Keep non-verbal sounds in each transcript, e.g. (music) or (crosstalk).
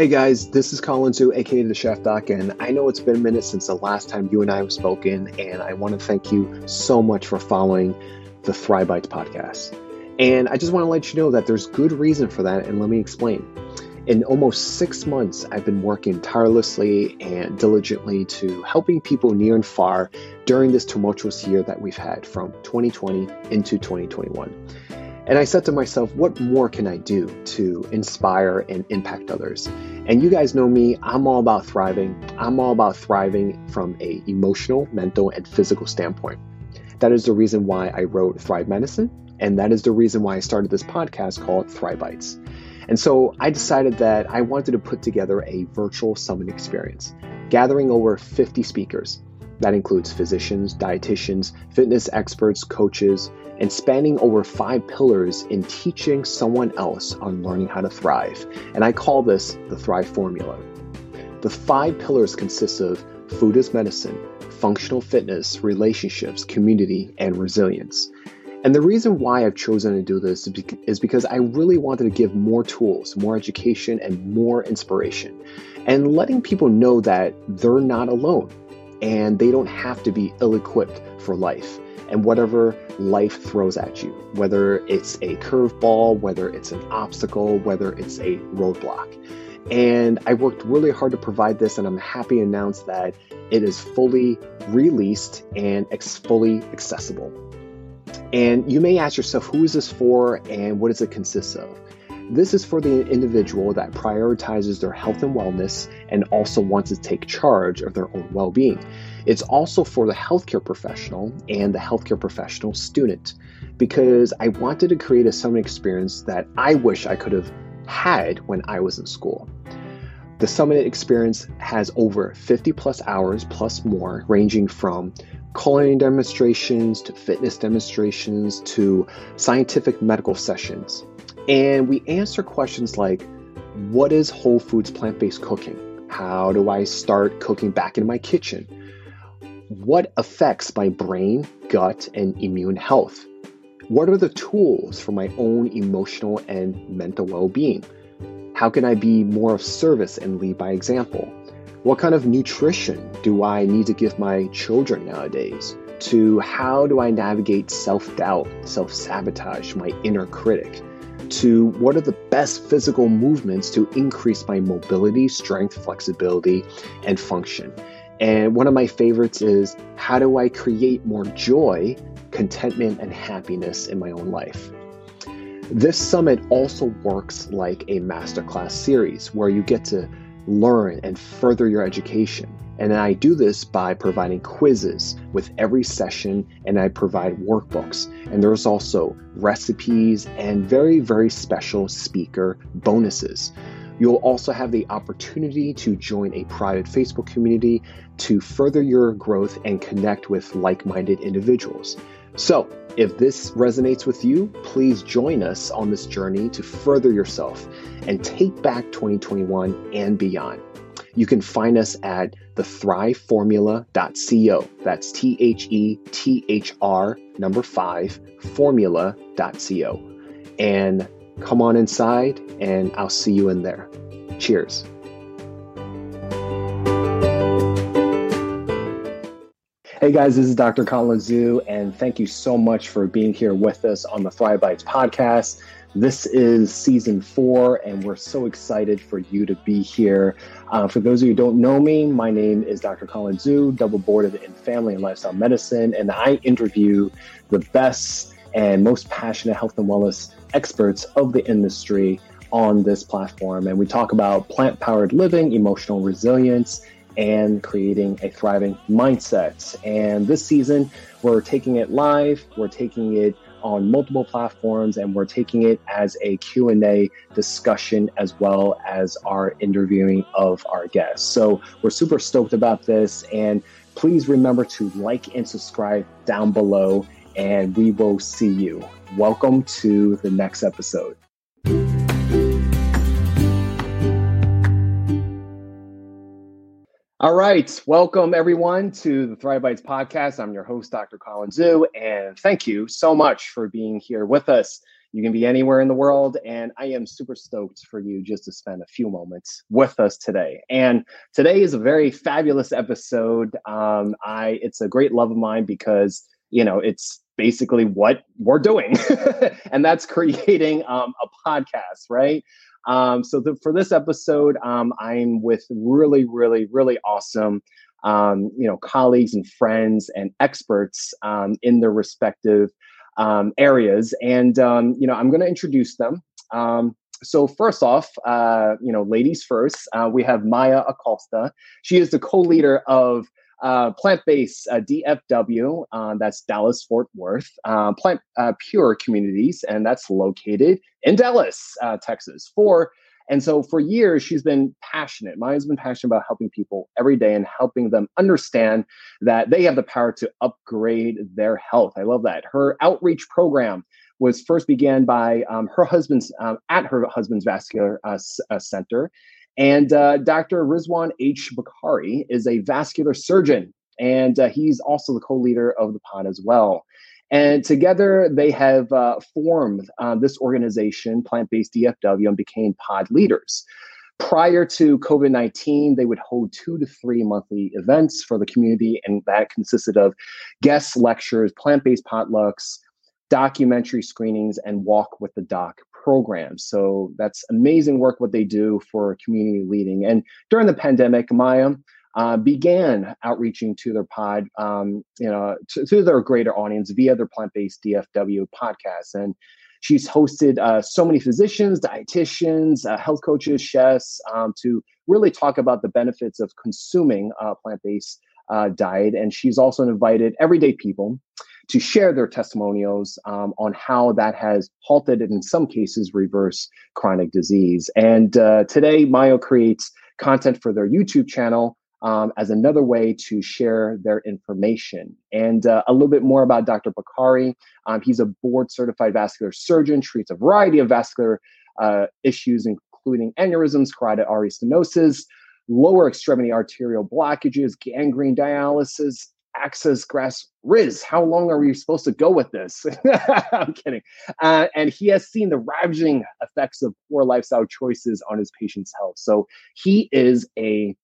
Hey guys, this is Colin Zhu, aka the Chef Doc, and I know it's been a minute since the last time you and I have spoken, and I want to thank you so much for following the Thrive Bites podcast. And I just want to let you know that there's good reason for that, and let me explain. In almost six months, I've been working tirelessly and diligently to helping people near and far during this tumultuous year that we've had from 2020 into 2021. And I said to myself, what more can I do to inspire and impact others? And you guys know me, I'm all about thriving. I'm all about thriving from a emotional, mental, and physical standpoint. That is the reason why I wrote Thrive Medicine, and that is the reason why I started this podcast called Thrive Bites. And so I decided that I wanted to put together a virtual summit experience, gathering over 50 speakers. That includes physicians, dietitians, fitness experts, coaches, and spanning over five pillars in teaching someone else on learning how to thrive. And I call this the Thrive Formula. The five pillars consist of food as medicine, functional fitness, relationships, community, and resilience. And the reason why I've chosen to do this is because I really wanted to give more tools, more education, and more inspiration, and letting people know that they're not alone and they don't have to be ill equipped for life and whatever life throws at you, whether it's a curveball, whether it's an obstacle, whether it's a roadblock. And I worked really hard to provide this, and I'm happy to announce that it is fully released and ex- fully accessible. And you may ask yourself, who is this for and what does it consist of? This is for the individual that prioritizes their health and wellness and also wants to take charge of their own well being. It's also for the healthcare professional and the healthcare professional student because I wanted to create a summit experience that I wish I could have had when I was in school. The summit experience has over 50 plus hours plus more, ranging from culinary demonstrations to fitness demonstrations to scientific medical sessions. And we answer questions like What is whole foods plant based cooking? How do I start cooking back in my kitchen? What affects my brain, gut, and immune health? What are the tools for my own emotional and mental well being? How can I be more of service and lead by example? What kind of nutrition do I need to give my children nowadays? To how do I navigate self doubt, self sabotage, my inner critic? To what are the best physical movements to increase my mobility, strength, flexibility, and function? And one of my favorites is how do I create more joy, contentment, and happiness in my own life? This summit also works like a masterclass series where you get to learn and further your education. And I do this by providing quizzes with every session, and I provide workbooks. And there's also recipes and very, very special speaker bonuses. You'll also have the opportunity to join a private Facebook community to further your growth and connect with like minded individuals. So, if this resonates with you, please join us on this journey to further yourself and take back 2021 and beyond. You can find us at thethriveformula.co. That's T H E T H R number five formula.co. And Come on inside, and I'll see you in there. Cheers. Hey guys, this is Dr. Colin Zhu, and thank you so much for being here with us on the Thrive Bites podcast. This is season four, and we're so excited for you to be here. Uh, for those of you who don't know me, my name is Dr. Colin Zhu, double boarded in family and lifestyle medicine, and I interview the best and most passionate health and wellness experts of the industry on this platform. And we talk about plant powered living, emotional resilience, and creating a thriving mindset. And this season, we're taking it live, we're taking it on multiple platforms and we're taking it as a q&a discussion as well as our interviewing of our guests so we're super stoked about this and please remember to like and subscribe down below and we will see you. Welcome to the next episode. All right. Welcome, everyone, to the Thrive Bites podcast. I'm your host, Dr. Colin Zhu, and thank you so much for being here with us. You can be anywhere in the world, and I am super stoked for you just to spend a few moments with us today. And today is a very fabulous episode. Um, I it's a great love of mine because you know it's basically what we're doing, (laughs) and that's creating um, a podcast, right? Um, so the, for this episode, um, I'm with really, really, really awesome, um, you know, colleagues and friends and experts um, in their respective um, areas, and um, you know, I'm going to introduce them. so first off, uh, you know, ladies first, uh, we have Maya Acosta. She is the co-leader of uh, plant-based uh, DFW, uh, that's Dallas Fort Worth, uh, Plant uh, Pure Communities, and that's located in Dallas, uh, Texas. For and so for years she's been passionate. Maya's been passionate about helping people every day and helping them understand that they have the power to upgrade their health. I love that. Her outreach program was first began by um, her husband's um, at her husband's vascular center and uh, Dr. Rizwan H. Bukhari is a vascular surgeon, and uh, he's also the co leader of the pod as well. And together they have uh, formed uh, this organization, Plant Based DFW, and became pod leaders. Prior to COVID 19, they would hold two to three monthly events for the community, and that consisted of guest lectures, plant based potlucks, documentary screenings, and walk with the doc programs. So that's amazing work what they do for community leading. And during the pandemic, Maya uh, began outreaching to their pod, um, you know, to, to, their greater audience via their plant-based DFW podcast. And she's hosted uh, so many physicians, dietitians, uh, health coaches, chefs um, to really talk about the benefits of consuming a plant-based uh, diet. And she's also invited everyday people to share their testimonials um, on how that has halted and in some cases reversed chronic disease. And uh, today, Maya creates content for their YouTube channel um, as another way to share their information. And uh, a little bit more about Dr. Bukhari. Um, he's a board certified vascular surgeon, treats a variety of vascular uh, issues, including aneurysms, carotid artery stenosis, lower extremity arterial blockages, gangrene dialysis, access grafts riz how long are we supposed to go with this (laughs) i'm kidding uh, and he has seen the ravaging effects of poor lifestyle choices on his patients health so he is a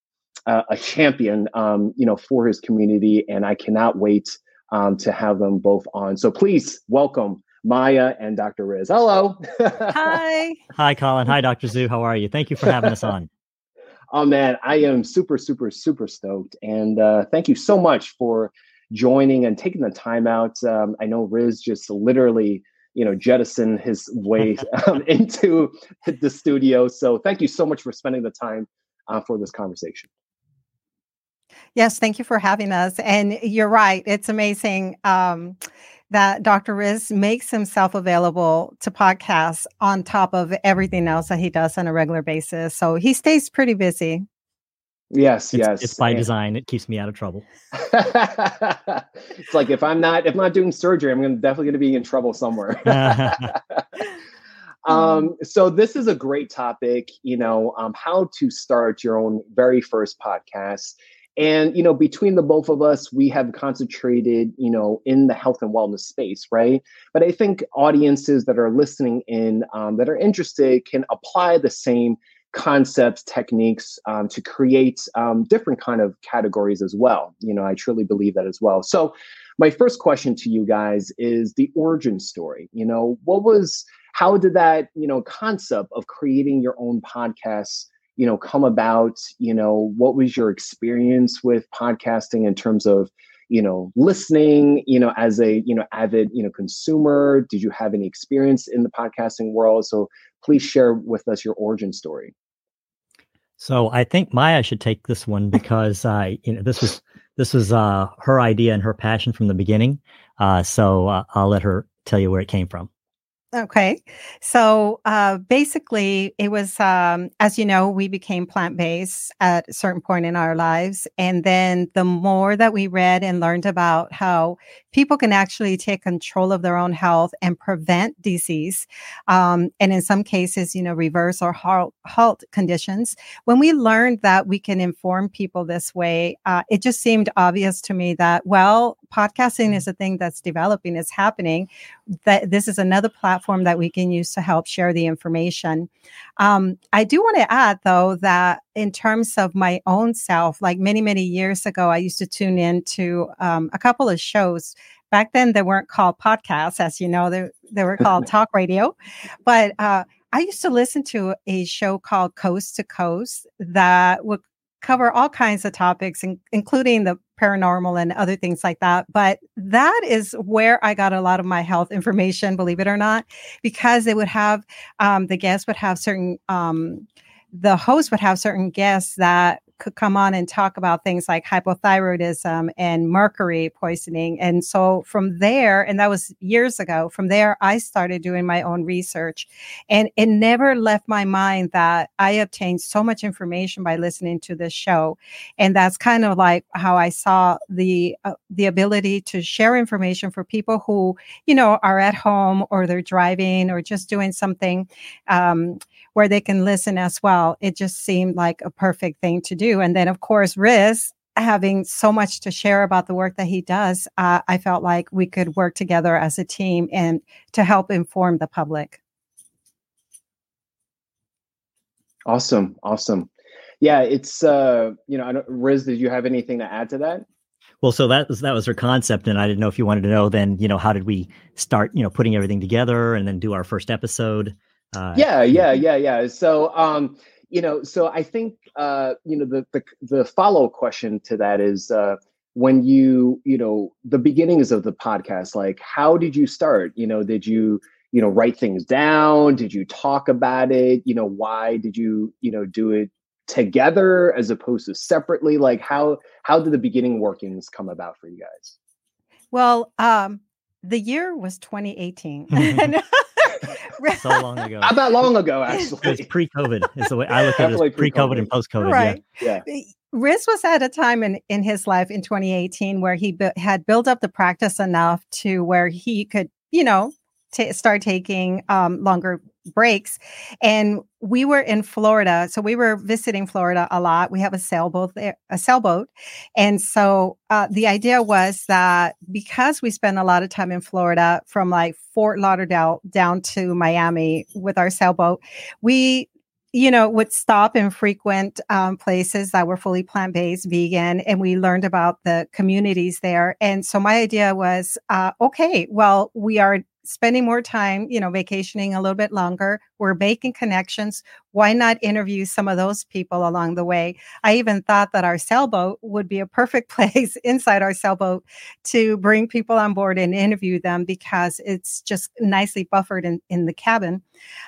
uh, a champion um, you know for his community and i cannot wait um, to have them both on so please welcome Maya and Dr. Riz. Hello. (laughs) Hi. Hi, Colin. Hi, Dr. Zhu. How are you? Thank you for having us on. Oh man, I am super, super, super stoked, and uh, thank you so much for joining and taking the time out. Um, I know Riz just literally, you know, jettison his way (laughs) um, into the studio. So thank you so much for spending the time uh, for this conversation. Yes, thank you for having us. And you're right; it's amazing. Um, that Dr. Riz makes himself available to podcasts on top of everything else that he does on a regular basis. So he stays pretty busy. Yes, it's, yes. It's by and design. It keeps me out of trouble. it's like if I'm not if I'm not doing surgery, I'm gonna, definitely going to be in trouble somewhere. (laughs) (laughs) um, so this is a great topic. You know, um, how to start your own very first podcast. And, you know, between the both of us, we have concentrated, you know, in the health and wellness space, right? But I think audiences that are listening in um, that are interested can apply the same concepts, techniques um, to create um, different kind of categories as well. You know, I truly believe that as well. So, my first question to you guys is the origin story. You know, what was, how did that, you know, concept of creating your own podcast you know come about you know what was your experience with podcasting in terms of you know listening you know as a you know avid you know consumer? Did you have any experience in the podcasting world? So please share with us your origin story. So i think maya should take this one because uh you know this was this was uh her idea and her passion from the beginning. Uh so uh, i'll let her tell you where it came from Okay. So uh, basically, it was, um, as you know, we became plant based at a certain point in our lives. And then the more that we read and learned about how people can actually take control of their own health and prevent disease, um, and in some cases, you know, reverse or halt, halt, conditions, when we learned that we can inform people this way, uh, it just seemed obvious to me that, well, podcasting is a thing that's developing, it's happening. That this is another platform that we can use to help share the information. Um, I do want to add, though, that in terms of my own self, like many, many years ago, I used to tune in to um, a couple of shows. Back then, they weren't called podcasts, as you know, they, they were called (laughs) talk radio. But uh, I used to listen to a show called Coast to Coast that would cover all kinds of topics, in, including the paranormal and other things like that. But that is where I got a lot of my health information, believe it or not, because they would have um, the guests would have certain um, the host would have certain guests that could come on and talk about things like hypothyroidism and mercury poisoning. And so from there, and that was years ago, from there, I started doing my own research. And it never left my mind that I obtained so much information by listening to this show. And that's kind of like how I saw the, uh, the ability to share information for people who, you know, are at home or they're driving or just doing something um, where they can listen as well. It just seemed like a perfect thing to do do. And then, of course, Riz having so much to share about the work that he does, uh, I felt like we could work together as a team and to help inform the public. Awesome, awesome. Yeah, it's uh, you know, I don't, Riz, did you have anything to add to that? Well, so that was that was her concept, and I didn't know if you wanted to know. Then, you know, how did we start? You know, putting everything together, and then do our first episode. Uh, yeah, yeah, yeah, yeah. So, um, you know, so I think uh, you know the the, the follow question to that is uh, when you you know the beginnings of the podcast. Like, how did you start? You know, did you you know write things down? Did you talk about it? You know, why did you you know do it together as opposed to separately? Like, how how did the beginning workings come about for you guys? Well, um, the year was 2018. (laughs) (laughs) (laughs) so long ago. Not that long ago, actually. It's pre-COVID. Is the way I look at it. Pre-COVID and post-COVID. Right. Yeah. yeah. Riz was at a time in, in his life in 2018 where he bu- had built up the practice enough to where he could, you know, t- start taking um, longer breaks. And we were in Florida. So we were visiting Florida a lot. We have a sailboat there, a sailboat. And so uh, the idea was that because we spend a lot of time in Florida from like Fort Lauderdale down to Miami with our sailboat, we you know, would stop in frequent um, places that were fully plant based, vegan, and we learned about the communities there. And so my idea was, uh, okay, well, we are spending more time, you know, vacationing a little bit longer. We're making connections. Why not interview some of those people along the way? I even thought that our sailboat would be a perfect (laughs) place inside our sailboat to bring people on board and interview them because it's just nicely buffered in, in the cabin.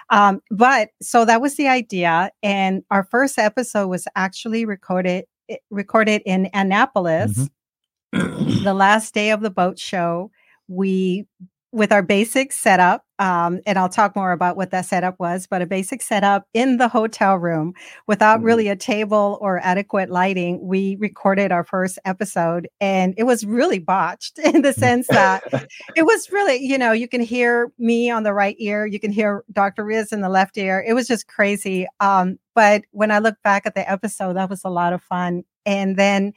Um, but so that was the idea. And our first episode was actually recorded eh, recorded in Annapolis. Mm-hmm. the last day of the boat show, we with our basic setup, um, and I'll talk more about what that setup was, but a basic setup in the hotel room without mm-hmm. really a table or adequate lighting, we recorded our first episode. And it was really botched (laughs) in the sense that (laughs) it was really, you know, you can hear me on the right ear, you can hear Dr. Riz in the left ear. It was just crazy. Um, but when I look back at the episode, that was a lot of fun. And then,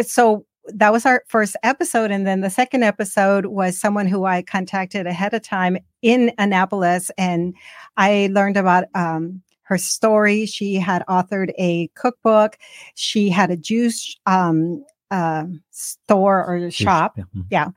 so that was our first episode. And then the second episode was someone who I contacted ahead of time in Annapolis. And I learned about um, her story. She had authored a cookbook, she had a juice um, uh, store or shop. Yeah.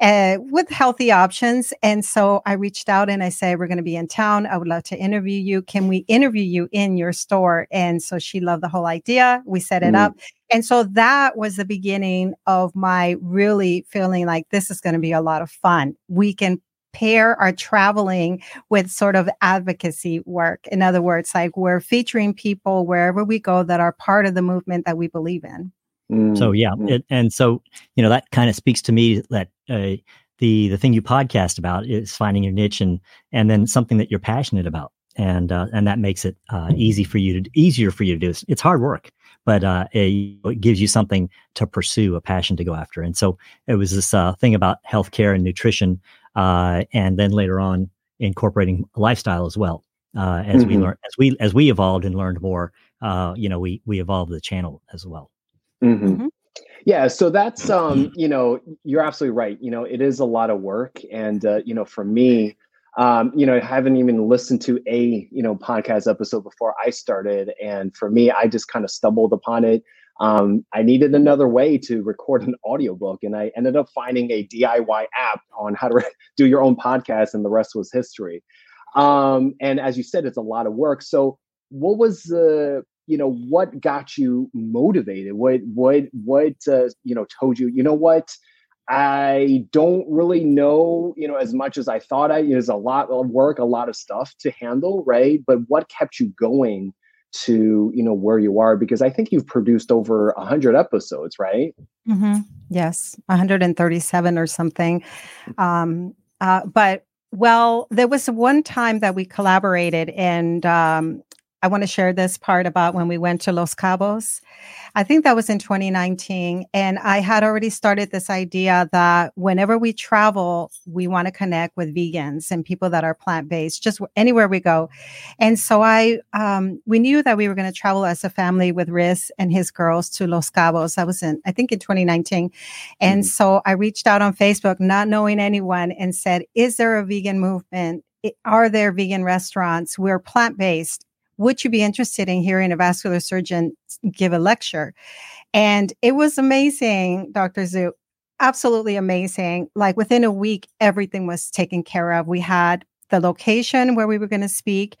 Uh, with healthy options. And so I reached out and I said, We're going to be in town. I would love to interview you. Can we interview you in your store? And so she loved the whole idea. We set it mm. up. And so that was the beginning of my really feeling like this is going to be a lot of fun. We can pair our traveling with sort of advocacy work. In other words, like we're featuring people wherever we go that are part of the movement that we believe in. Mm-hmm. So yeah, mm. it, and so you know that kind of speaks to me that uh, the the the thing you podcast about is finding your niche and and then something that you're passionate about and uh, and that makes it uh, easy for you to easier for you to do. It's, it's hard work, but uh, it, it, gives you something to pursue, a passion to go after. And so it was this uh, thing about healthcare and nutrition, uh, and then later on incorporating lifestyle as well. Uh, as mm-hmm. we learn, as we as we evolved and learned more, you know, we we evolved the channel as well. Mm-hmm. Mm-hmm. Yeah, so that's (clears throat) um, you know, you're absolutely right. You know, it is a lot of work, and uh, you know, for me, um, you know, I haven't even listened to a you know podcast episode before I started, and for me, I just kind of stumbled upon it. Um, I needed another way to record an audiobook, and I ended up finding a DIY app on how to (laughs) do your own podcast, and the rest was history. Um, and as you said, it's a lot of work. So, what was the you know what got you motivated what what what uh, you know told you you know what i don't really know you know as much as i thought i there's a lot of work a lot of stuff to handle right? But what kept you going to you know where you are? Because i think you've produced over a 100 episodes right? Mm-hmm. yes 137 or something. Um uh, but well, there was one time that we collaborated, and um, I want to share this part about when we went to Los Cabos. I think that was in 2019. And I had already started this idea that whenever we travel, we want to connect with vegans and people that are plant based, just anywhere we go. And so I, um, we knew that we were going to travel as a family with Riz and his girls to Los Cabos. That was in, I think in 2019. And mm-hmm. so I reached out on Facebook, not knowing anyone, and said, Is there a vegan movement? Are there vegan restaurants? We're plant based would you be interested in hearing a vascular surgeon give a lecture? And it was amazing, Dr. Zhu. Absolutely amazing. Like within a week, everything was taken care of. We had the location where we were going to speak,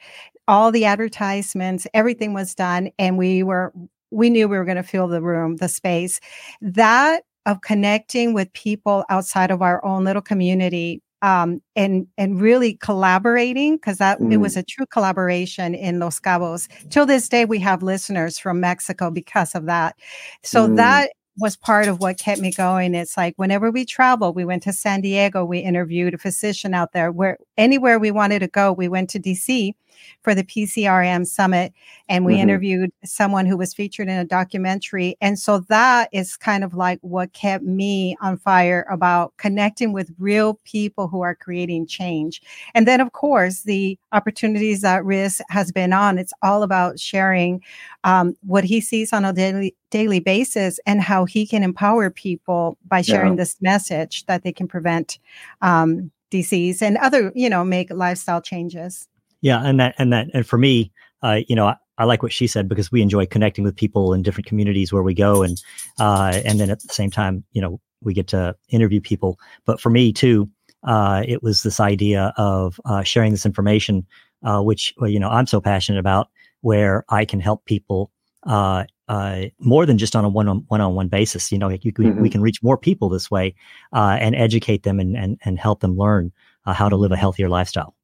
all the advertisements, everything was done. And we were, we knew we were going to fill the room, the space. That of connecting with people outside of our own little community um, and and really collaborating because that mm. it was mm. a true collaboration in Los Cabos. Till this day, we have listeners from Mexico because of that. So mm. that was part of what kept me going. It's like whenever we travel, we went to San Diego, we interviewed a physician out there. Where anywhere we wanted to go, we went to DC for the PCRM summit and we mm-hmm. interviewed someone who was featured in a documentary. And so that is kind of like what kept me on fire about connecting with real people who are creating change. And then, of course, the opportunities that Riz has been on, it's all about sharing um, what he sees on a daily daily basis and how he can empower people by sharing yeah. this message that they can prevent um, disease and other, you know, make lifestyle changes. Yeah, and that and that and for me, uh, you know, I, I, like what she said because we enjoy connecting with people in different communities where we go, and uh, and then at the same time, you know, we get to interview people. But for me too, uh, it was this idea of uh, sharing this information, uh, which you know I'm so passionate about, where I can help people uh, uh, more than just on a one on one on one basis. You know, you mm-hmm. we can reach more people this way uh, and educate them and and and help them learn uh, how to live a healthier lifestyle.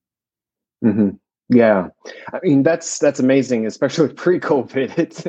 Mm-hmm. Yeah, I mean that's that's amazing, especially pre-COVID. (laughs) It's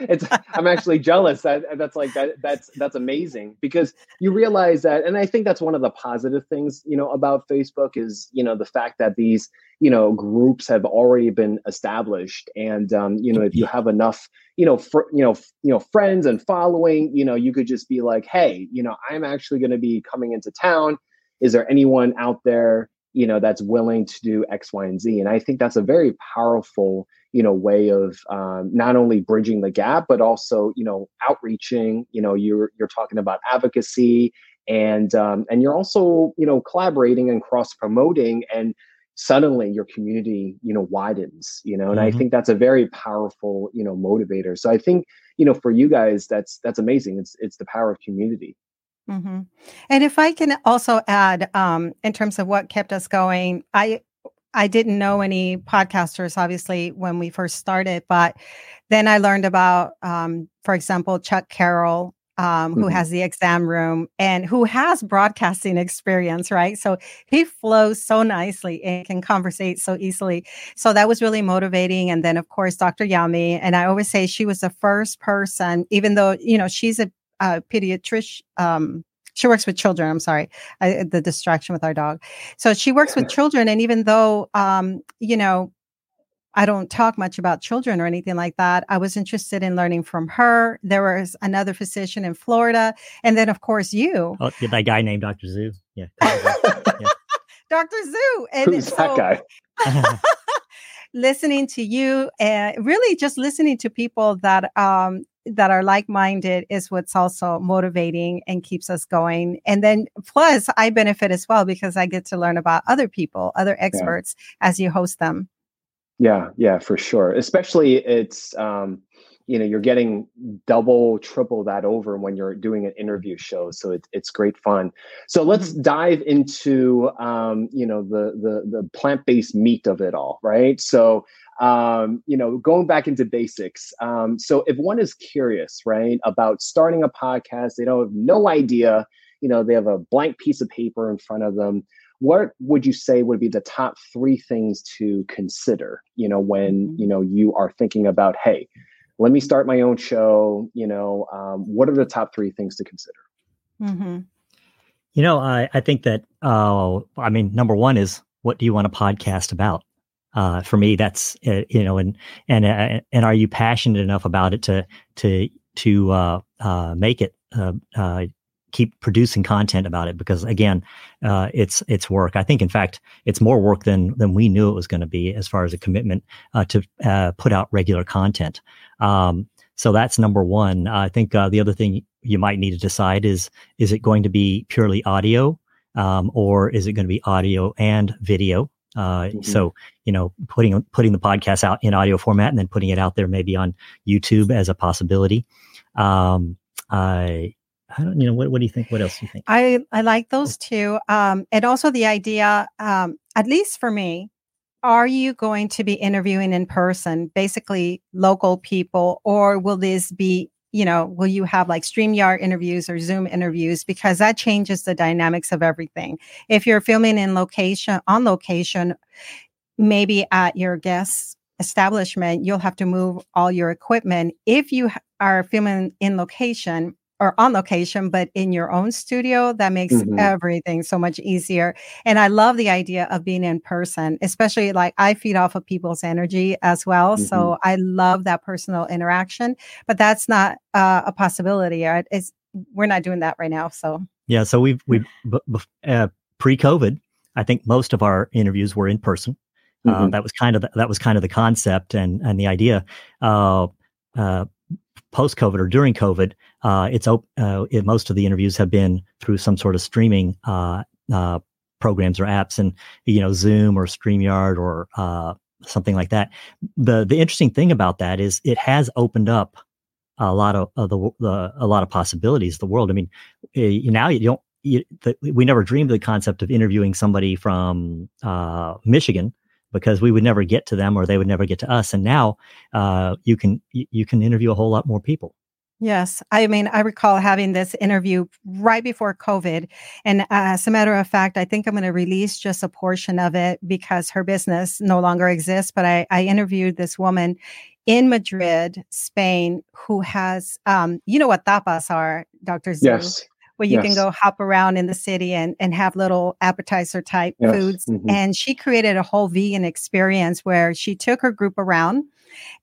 it's I'm actually jealous that that's like that that's that's amazing because you realize that, and I think that's one of the positive things you know about Facebook is you know the fact that these you know groups have already been established, and um, you know if you have enough you know fr- you know f- you know friends and following, you know you could just be like, hey, you know I'm actually going to be coming into town. Is there anyone out there? You know that's willing to do x y and z. And i think that's a very powerful you know way of um, not only bridging the gap but also you know outreaching you know you're you're talking about advocacy and um, and you're also you know collaborating and cross promoting and suddenly your community you know widens you know and mm-hmm. i think that's a very powerful you know motivator. So i think you know for you guys that's that's amazing. It's it's the power of community Mm-hmm. And if I can also add, um, in terms of what kept us going, I I didn't know any podcasters, obviously, when we first started, but then I learned about, um, for example, Chuck Carroll, um, who mm-hmm. has the exam room and who has broadcasting experience, right? So he flows so nicely and can conversate so easily. So that was really motivating. And then, of course, Dr. Yami. And I always say she was the first person, even though, you know, she's a uh, pediatrician, um, she works with children. I'm sorry, I, the distraction with our dog. So she works with children, and even though, um, you know, I don't talk much about children or anything like that. I was interested in learning from her. There was another physician in Florida, and then of course you. Oh, that guy named Dr. Zoo. Yeah. (laughs) yeah. Dr. Zoo. And Who's so, that guy? (laughs) listening to you and really just listening to people that um that are like-minded is what's also motivating and keeps us going and then plus i benefit as well because i get to learn about other people other experts yeah. as you host them yeah, yeah, for sure. Especially it's um, you know, you're getting double, triple that over when you're doing an interview show. So it, it's great fun. So let's mm-hmm. dive into um, you know, the the the plant-based meat of it all, right? So um, you know, going back into basics. Um, so if one is curious, right, about starting a podcast, they don't have no idea, you know, they have a blank piece of paper in front of them what would you say would be the top three things to consider you know when mm-hmm. you know you are thinking about hey let me start my own show you know um, what are the top three things to consider mm-hmm. you know I, I think that uh, i mean number one is what do you want a podcast about uh, for me that's uh, you know and and uh, and are you passionate enough about it to to to uh, uh, make it uh, keep producing content about it because again, uh, it's it's work. I think, in fact, it's more work than than we knew it was going to be as far as a commitment uh, to uh, put out regular content. Um, so that's number one. I think the other thing you might need to decide is is it going to be purely audio um, or is it going to be audio and video? Uh, mm-hmm. So you know, putting putting the podcast out in audio format and then putting it out there maybe on YouTube as a possibility. Um, I I don't, you know, what, what do you think? What else do you think? I, I like those two. Um, and also the idea, um, at least for me, are you going to be interviewing in person, basically local people, or will this be, you know, will you have like StreamYard interviews or Zoom interviews? Because that changes the dynamics of everything. If you're filming in location, on location, maybe at your guest's establishment, you'll have to move all your equipment. If you are filming in location, or on location, but in your own studio, that makes mm-hmm. everything so much easier. And I love the idea of being in person, especially like I feed off of people's energy as well. Mm-hmm. So I love that personal interaction, but that's not uh, a possibility. Right? It's, we're not doing that right now. So, yeah. So we've, we've, (laughs) uh, pre COVID, I think most of our interviews were in person. Uh, mm-hmm. Uh, that was kind of the, that was kind of the concept and and the idea. Uh, uh, post COVID or during COVID, uh, it's uh, it, most of the interviews have been through some sort of streaming uh, uh, programs or apps, and you know Zoom or Streamyard or uh, something like that. the The interesting thing about that is it has opened up a lot of, of the, the, a lot of possibilities. The world. I mean, you, now you don't. You, the, we never dreamed of the concept of interviewing somebody from uh, Michigan because we would never get to them or they would never get to us. And now uh, you can you can interview a whole lot more people. Yes. I mean, I recall having this interview right before COVID. And uh, as a matter of fact, I think I'm going to release just a portion of it because her business no longer exists. But I, I interviewed this woman in Madrid, Spain, who has, um, you know what tapas are, Dr. Zoo? Yes. Where you yes. can go hop around in the city and, and have little appetizer type yes. foods. Mm-hmm. And she created a whole vegan experience where she took her group around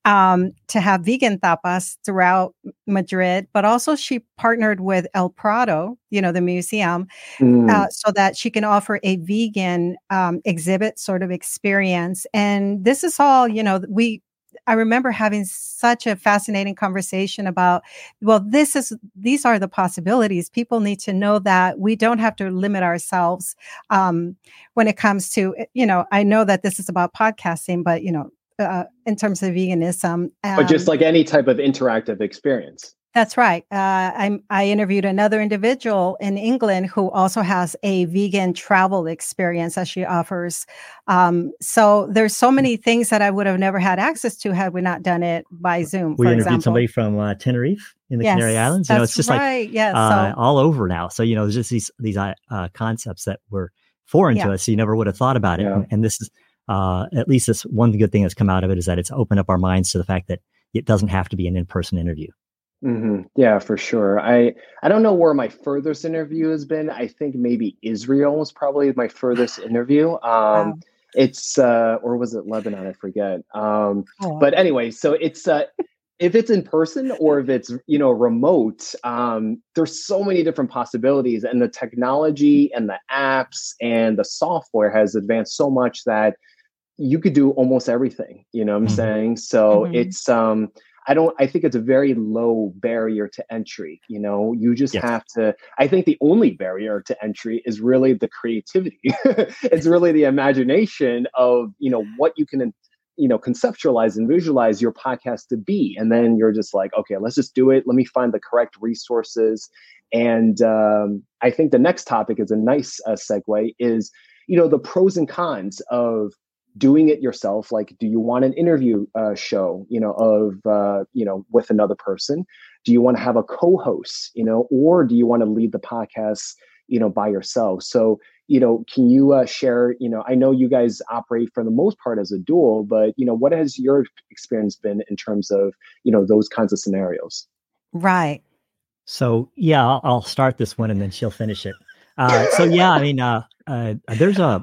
um, to have vegan tapas throughout Madrid, but also she partnered with El Prado, you know, the museum, mm. uh, so that she can offer a vegan um, exhibit sort of experience. And this is all, you know, we I remember having such a fascinating conversation about, well, this is these are the possibilities. People need to know that we don't have to limit ourselves um, when it comes to, you know, I know that this is about podcasting, but you know, uh, in terms of veganism. Um, but just like any type of interactive experience. That's right. Uh, I, I interviewed another individual in England who also has a vegan travel experience that she offers. Um, so there's so many things that I would have never had access to had we not done it by Zoom. We interviewed example. somebody from uh, Tenerife in the yes, Canary Islands. You know, it's just right. like yeah, uh, so, all over now. So you know, there's just these these uh, concepts that were foreign yeah. to us. So you never would have thought about it. Yeah. And, and this is uh, at least this one good thing that's come out of it is that it's opened up our minds to the fact that it doesn't have to be an in-person interview. Mm-hmm. Yeah, for sure. I I don't know where my furthest interview has been. I think maybe Israel was probably my furthest (gasps) interview. Um, wow. It's uh, or was it Lebanon? I forget. Um, oh. But anyway, so it's uh, if it's in person or if it's you know remote, um, there's so many different possibilities, and the technology and the apps and the software has advanced so much that you could do almost everything. You know what I'm mm-hmm. saying? So mm-hmm. it's um I don't I think it's a very low barrier to entry. You know, you just yes. have to I think the only barrier to entry is really the creativity. (laughs) it's really the imagination of, you know, what you can you know conceptualize and visualize your podcast to be and then you're just like okay let's just do it let me find the correct resources and um, i think the next topic is a nice uh, segue is you know the pros and cons of doing it yourself like do you want an interview uh, show you know of uh, you know with another person? Do you want to have a co-host you know or do you want to lead the podcast you know by yourself? So you know can you uh, share you know i know you guys operate for the most part as a dual but you know what has your experience been in terms of you know those kinds of scenarios? Right. So yeah i'll, I'll start this one and then she'll finish it. Uh, so yeah i mean uh, uh, there's a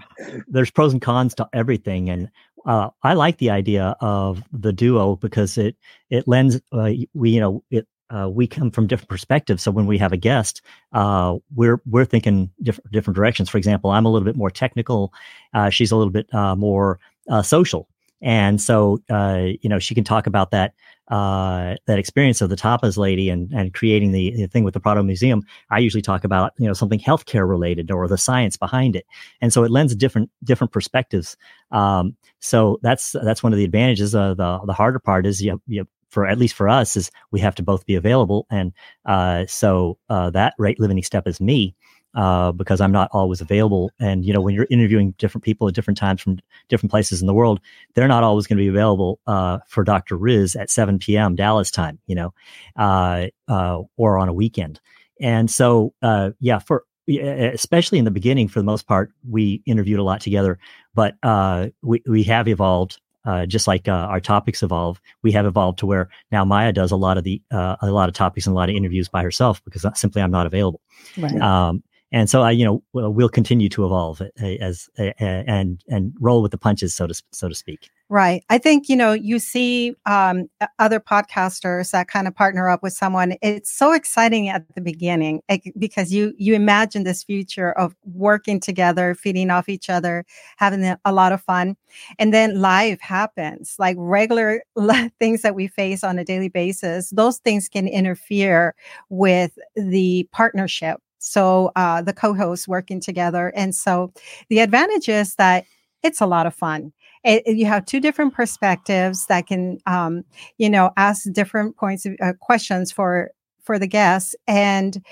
there's pros and cons to everything, and uh, I like the idea of the duo because it it lends uh, we you know it uh, we come from different perspectives. So when we have a guest, uh, we're we're thinking different different directions. For example, I'm a little bit more technical. Uh, she's a little bit uh, more uh, social, and so uh, you know she can talk about that uh, that experience of the tapas lady and, and creating the, the, thing with the Prado Museum, I usually talk about you know something healthcare related or the science behind it, and so it lends different different perspectives. Um, so that's that's one of the advantages. Uh, the the harder part is you, you for at least for us is we have to both be available, and uh, so uh, that rate limiting step is me uh, because I'm not always available. And you know, when you're interviewing different people at different times from different places in the world, they're not always going to be available uh, for Dr. Riz at 7 p.m. Dallas time, you know, uh, uh or on a weekend. And so, uh, yeah, for especially in the beginning, for the most part, we interviewed a lot together, but uh, we we have evolved. just like our topics evolve, we have evolved to where now Maya does a lot of the a lot of topics and a lot of interviews by herself because simply I'm not available. Right. Um, and so I, you know, we'll continue to evolve eh, eh, as eh, and and roll with the punches, so to so to speak. Right. I think you know you see um, other podcasters that kind of partner up with someone. It's so exciting at the beginning because you you imagine this future of working together, feeding off each other, having a lot of fun, and then life happens. Like regular (laughs) things that we face on a daily basis, those things can interfere with the partnership so uh, the co-hosts working together and so the advantage is that it's a lot of fun. It, you have two different perspectives that can um, you know ask different points of uh, questions for for the guests and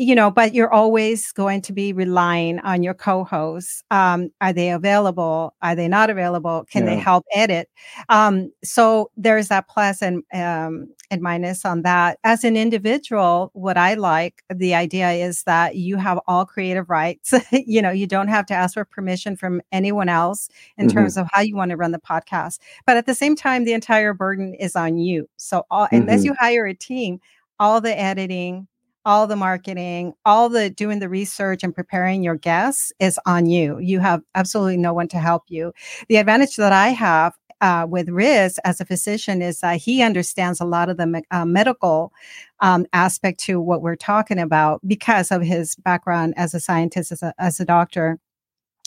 you know, but you're always going to be relying on your co-hosts. Um, are they available? Are they not available? Can yeah. they help edit? Um, so there's that plus and um, and minus on that. As an individual, what I like the idea is that you have all creative rights. (laughs) you know, you don't have to ask for permission from anyone else in mm-hmm. terms of how you want to run the podcast. But at the same time, the entire burden is on you. So all, mm-hmm. unless you hire a team, all the editing all the marketing, all the doing the research and preparing your guests is on you. You have absolutely no one to help you. The advantage that I have uh, with Riz as a physician is that he understands a lot of the me- uh, medical um, aspect to what we're talking about because of his background as a scientist, as a, as a doctor.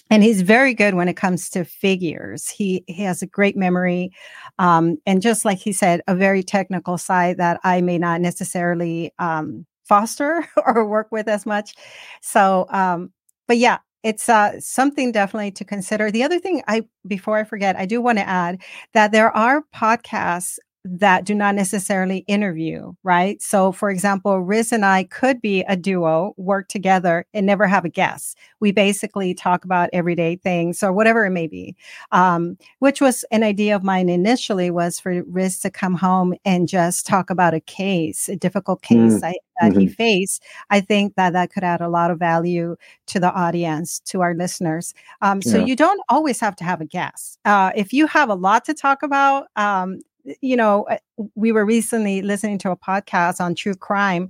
And he's very good when it comes to figures. He he has a great memory, um, and just like he said, a very technical side that I may not necessarily um, foster (laughs) or work with as much. So, um, but yeah, it's uh, something definitely to consider. The other thing I, before I forget, I do want to add that there are podcasts that do not necessarily interview, right? So, for example, Riz and I could be a duo, work together, and never have a guest. We basically talk about everyday things or whatever it may be. Um, which was an idea of mine initially was for Riz to come home and just talk about a case, a difficult case mm. I, that mm-hmm. he faced. I think that that could add a lot of value to the audience, to our listeners. Um, so yeah. you don't always have to have a guest. Uh, if you have a lot to talk about, um, you know, uh, we were recently listening to a podcast on true crime,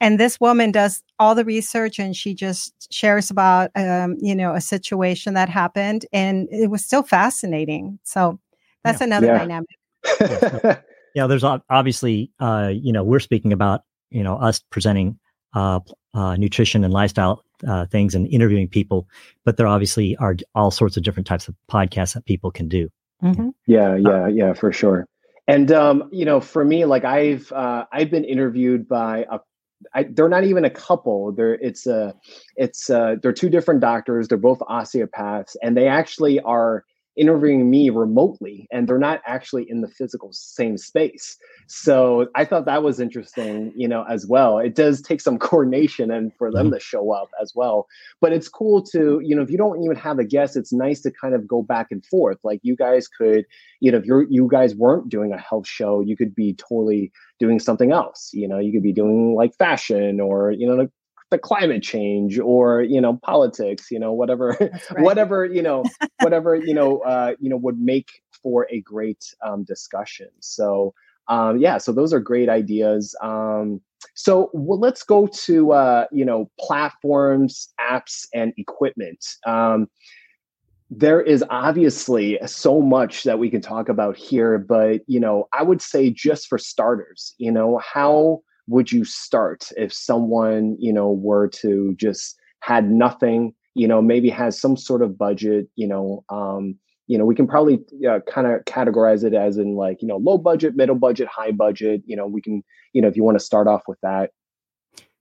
and this woman does all the research and she just shares about, um, you know, a situation that happened, and it was still fascinating. So that's yeah. another yeah. dynamic. yeah, (laughs) there's obviously, uh, you know, we're speaking about, you know, us presenting uh, uh, nutrition and lifestyle uh, things and interviewing people, but there obviously are all sorts of different types of podcasts that people can do. Mm-hmm. Yeah, yeah, yeah, for sure. And um, you know, for me, like I've uh, I've been interviewed by a I, they're not even a couple. They're it's a it's uh, they're two different doctors. They're both osteopaths, and they actually are interviewing me remotely and they're not actually in the physical same space. So i thought that was interesting you know as well. It does take some (laughs) coordination and for them mm-hmm. to show up as well. But it's cool to you know if you don't even have a guest it's nice to kind of go back and forth. Like you guys could you know if you're you guys weren't doing a health show you could be totally doing something else. You know you could be doing like fashion or you know the climate change or you know politics you know whatever (laughs) right. whatever you know (laughs) whatever you know uh, you know would make for a great um, discussion. So um, yeah so those are great ideas. Um, so well, let's go to uh, you know platforms apps and equipment. Um, there is obviously so much that we can talk about here but you know i would say just for starters you know how would you start if someone you know were to just had nothing you know maybe has some sort of budget you know um you know we can probably uh, kind of categorize it as in like you know low budget middle budget high budget you know we can you know if you want to start off with that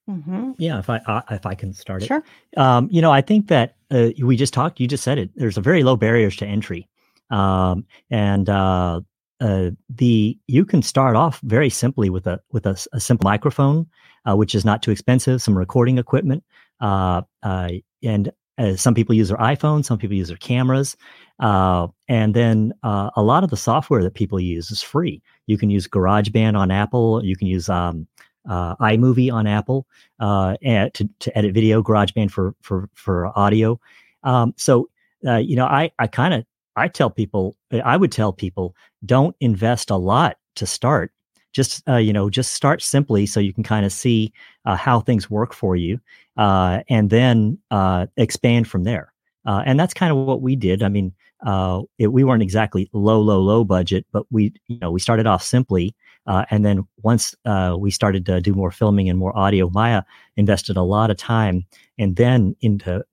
mm-hmm. yeah if i uh, if i can start sure. it um you know i think that uh, we just talked you just said it there's a very low barriers to entry um and uh uh, the you can start off very simply with a with a, a simple microphone, uh, which is not too expensive. Some recording equipment, uh, uh and uh, some people use their iPhones, some people use their cameras, and then a lot of the software that people use is free. You can use GarageBand on Apple. You can use um, iMovie on Apple to to edit video. GarageBand for for for audio. Um, so you know, I I kind of I tell people, I would tell people, don't invest a lot to start. Just uh, you know, just start simply so you can kind of see uh, how things work for you, uh, and then uh, expand from there. Uh, and that's kind of what we did. I mean, uh, it, we weren't exactly low, low, low budget, but we, you know, we started off simply, and then once we started to do more filming and more audio, Maya invested a lot of time and then into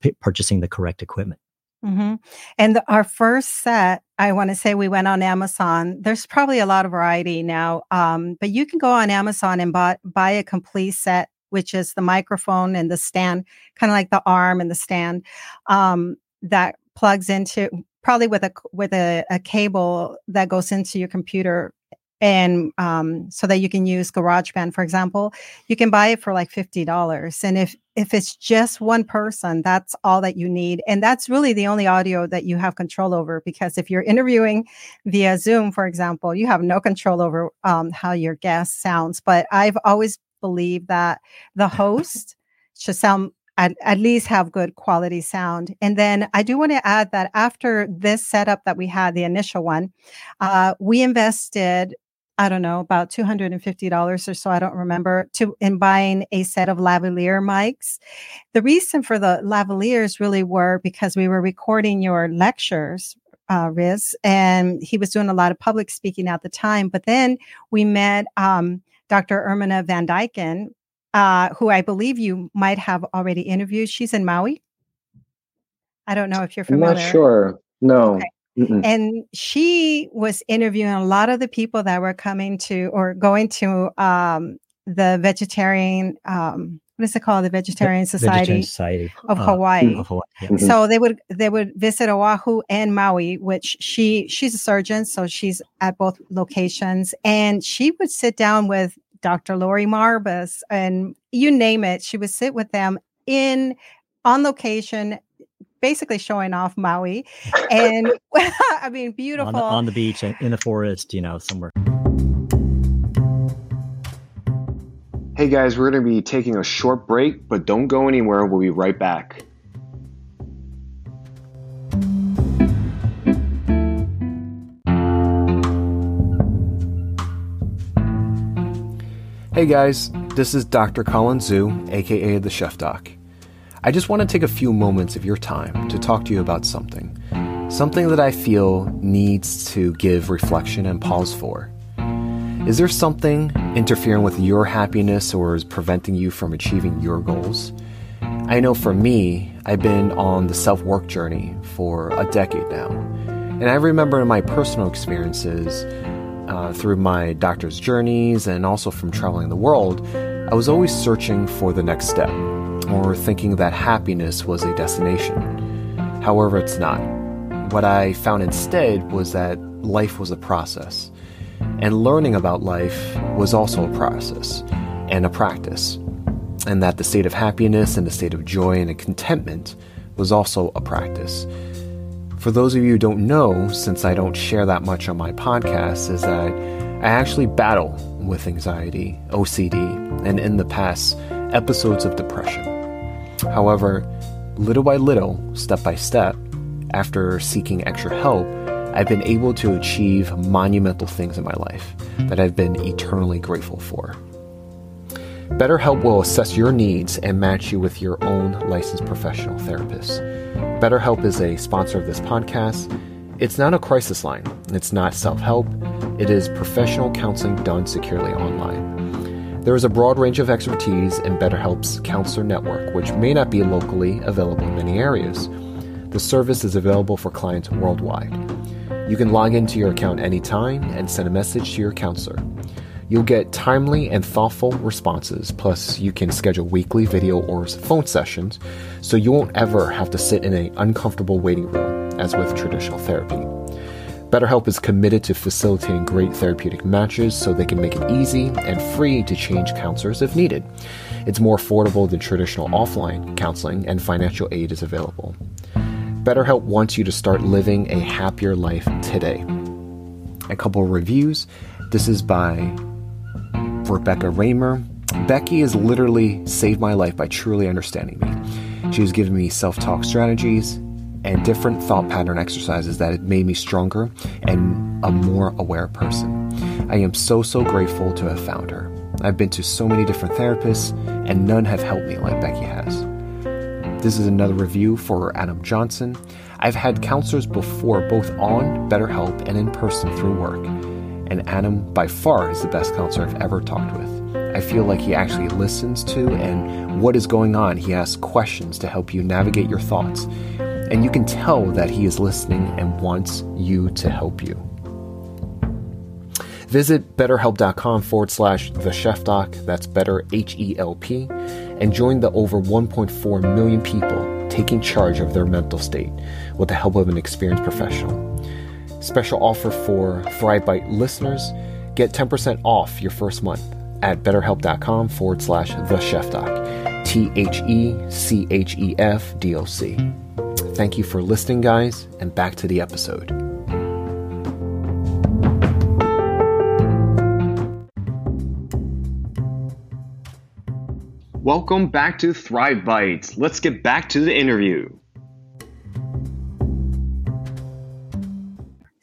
p- purchasing the correct equipment. Mm-hmm. And our first set, I want to say we went on Amazon. There's probably a lot of variety now, um, but you can go on Amazon and buy, buy a complete set, which is the microphone and the stand, kind of like the arm and the stand um, that plugs into probably with a with a, a cable that goes into your computer and um, so that you can use GarageBand, for example, you can buy it for like fifty dollars. And if if it's just one person, that's all that you need, and that's really the only audio that you have control over. Because if you're interviewing via Zoom, for example, you have no control over um, how your guest sounds. But I've always believed that the host should sound at, at, least have good quality sound. And then I do want to add that after this setup that we had, the initial one, uh, we invested I don't know, about $250 or so, I don't remember, to in buying a set of lavalier mics. The reason for the lavaliers really were because we were recording your lectures, uh, Riz, and he was doing a lot of public speaking at the time. But then we met um, Dr. Ermina Van Dyken, uh, who I believe you might have already interviewed. She's in Maui. I don't know if you're familiar. I'm not sure. No. Okay. Mm-mm. And she was interviewing a lot of the people that were coming to or going to um, the vegetarian. Um, what is it called? The Vegetarian Society, vegetarian Society of uh, Hawaii. Of Hawaii yeah. mm-hmm. So they would they would visit Oahu and Maui, which she she's a surgeon, so she's at both locations, and she would sit down with Dr. Lori Marbus and you name it. She would sit with them in on location basically showing off Maui. And (laughs) I mean, beautiful. On the, on the beach, in the forest, you know, somewhere. Hey guys, we're going to be taking a short break, but don't go anywhere. We'll be right back. Hey guys, this is Dr. Colin Zhu, aka the Chef Doc. I just want to take a few moments of your time to talk to you about something. Something that I feel needs to give reflection and pause for. Is there something interfering with your happiness or is preventing you from achieving your goals? I know for me, I've been on the self work journey for a decade now. And I remember in my personal experiences, uh, through my doctor's journeys and also from traveling the world, I was always searching for the next step or mm-hmm. thinking that happiness was a destination. However, it's not. What I found instead was that life was a process. And learning about life was also a process and a practice. And that the state of happiness and the state of joy and contentment was also a practice. For those of you who don't know, since I don't share that much on my podcast, is that I actually battle with anxiety, OCD, and in the past, episodes of depression. However, little by little, step by step, after seeking extra help, I've been able to achieve monumental things in my life that I've been eternally grateful for. BetterHelp will assess your needs and match you with your own licensed professional therapist. BetterHelp is a sponsor of this podcast. It's not a crisis line, it's not self help, it is professional counseling done securely online. There is a broad range of expertise in BetterHelp's counselor network, which may not be locally available in many areas. The service is available for clients worldwide. You can log into your account anytime and send a message to your counselor. You'll get timely and thoughtful responses, plus, you can schedule weekly video or phone sessions so you won't ever have to sit in an uncomfortable waiting room as with traditional therapy. BetterHelp is committed to facilitating great therapeutic matches so they can make it easy and free to change counselors if needed. It's more affordable than traditional offline counseling, and financial aid is available. BetterHelp wants you to start living a happier life today. A couple of reviews. This is by Rebecca Raymer. Becky has literally saved my life by truly understanding me. She has given me self talk strategies and different thought pattern exercises that have made me stronger and a more aware person. I am so, so grateful to have found her. I've been to so many different therapists, and none have helped me like Becky has. This is another review for Adam Johnson. I've had counselors before, both on BetterHelp and in person through work, and Adam by far is the best counselor I've ever talked with. I feel like he actually listens to and what is going on. He asks questions to help you navigate your thoughts, and you can tell that he is listening and wants you to help you. Visit betterhelp.com forward slash the chef doc, that's better H E L P, and join the over 1.4 million people taking charge of their mental state with the help of an experienced professional. Special offer for ThriveBite listeners get 10% off your first month at betterhelp.com forward slash the chef doc, T H E C H E F D O C. Thank you for listening, guys, and back to the episode. Welcome back to Thrive Bites. Let's get back to the interview.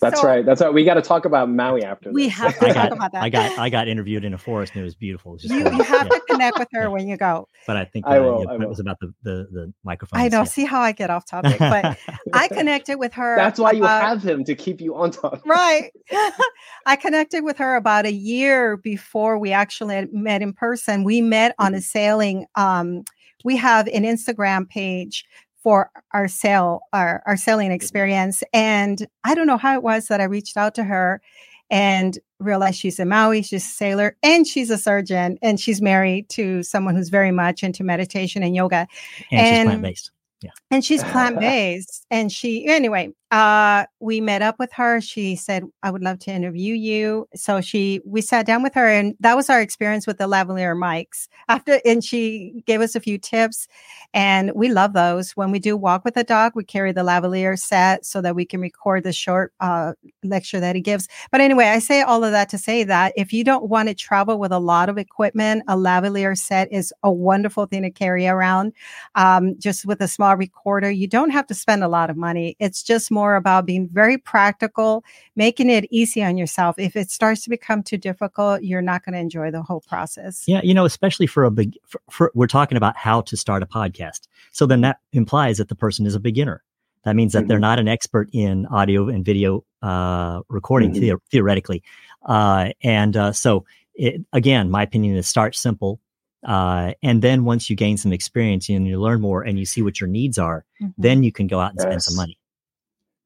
That's so, right. That's right. We got to talk about Maui after. We this. have to I talk got, about that. I got I got interviewed in a forest and it was beautiful. It was you, you have yeah. to connect with her yeah. when you go. But I think I will, you know, I it will. was about the the, the microphone. I know. See how I get off topic, but (laughs) I connected with her. That's why about, you have him to keep you on topic. Right. (laughs) (laughs) I connected with her about a year before we actually met in person. We met on a sailing. Um, we have an Instagram page for our sale our, our sailing mm-hmm. experience and i don't know how it was that i reached out to her and realized she's a maui she's a sailor and she's a surgeon and she's married to someone who's very much into meditation and yoga and, and she's plant-based yeah. and she's (laughs) plant-based and she anyway uh we met up with her. She said i would love to interview you. So she we sat down with her and that was our experience with the lavalier mics. (laughs) After and she gave us a few tips and we love those. When we do walk with a dog we carry the lavalier set so that we can record the short uh, lecture that he gives. But anyway i say all of that to say that if you don't want to travel with a lot of equipment a lavalier set is a wonderful thing to carry around. Um, just with a small recorder you don't have to spend a lot of money. It's just more more about being very practical, making it easy on yourself. If it starts to become too difficult, you're not going to enjoy the whole process. Yeah, you know, especially for a big, for, for, we're talking about how to start a podcast. So then that implies that the person is a beginner. That means that mm-hmm. they're not an expert in audio and video uh, recording mm-hmm. the- theoretically. Uh, and uh, so, it, again, my opinion is start simple. Uh, and then once you gain some experience and you learn more and you see what your needs are, mm-hmm. then you can go out and yes. spend some money.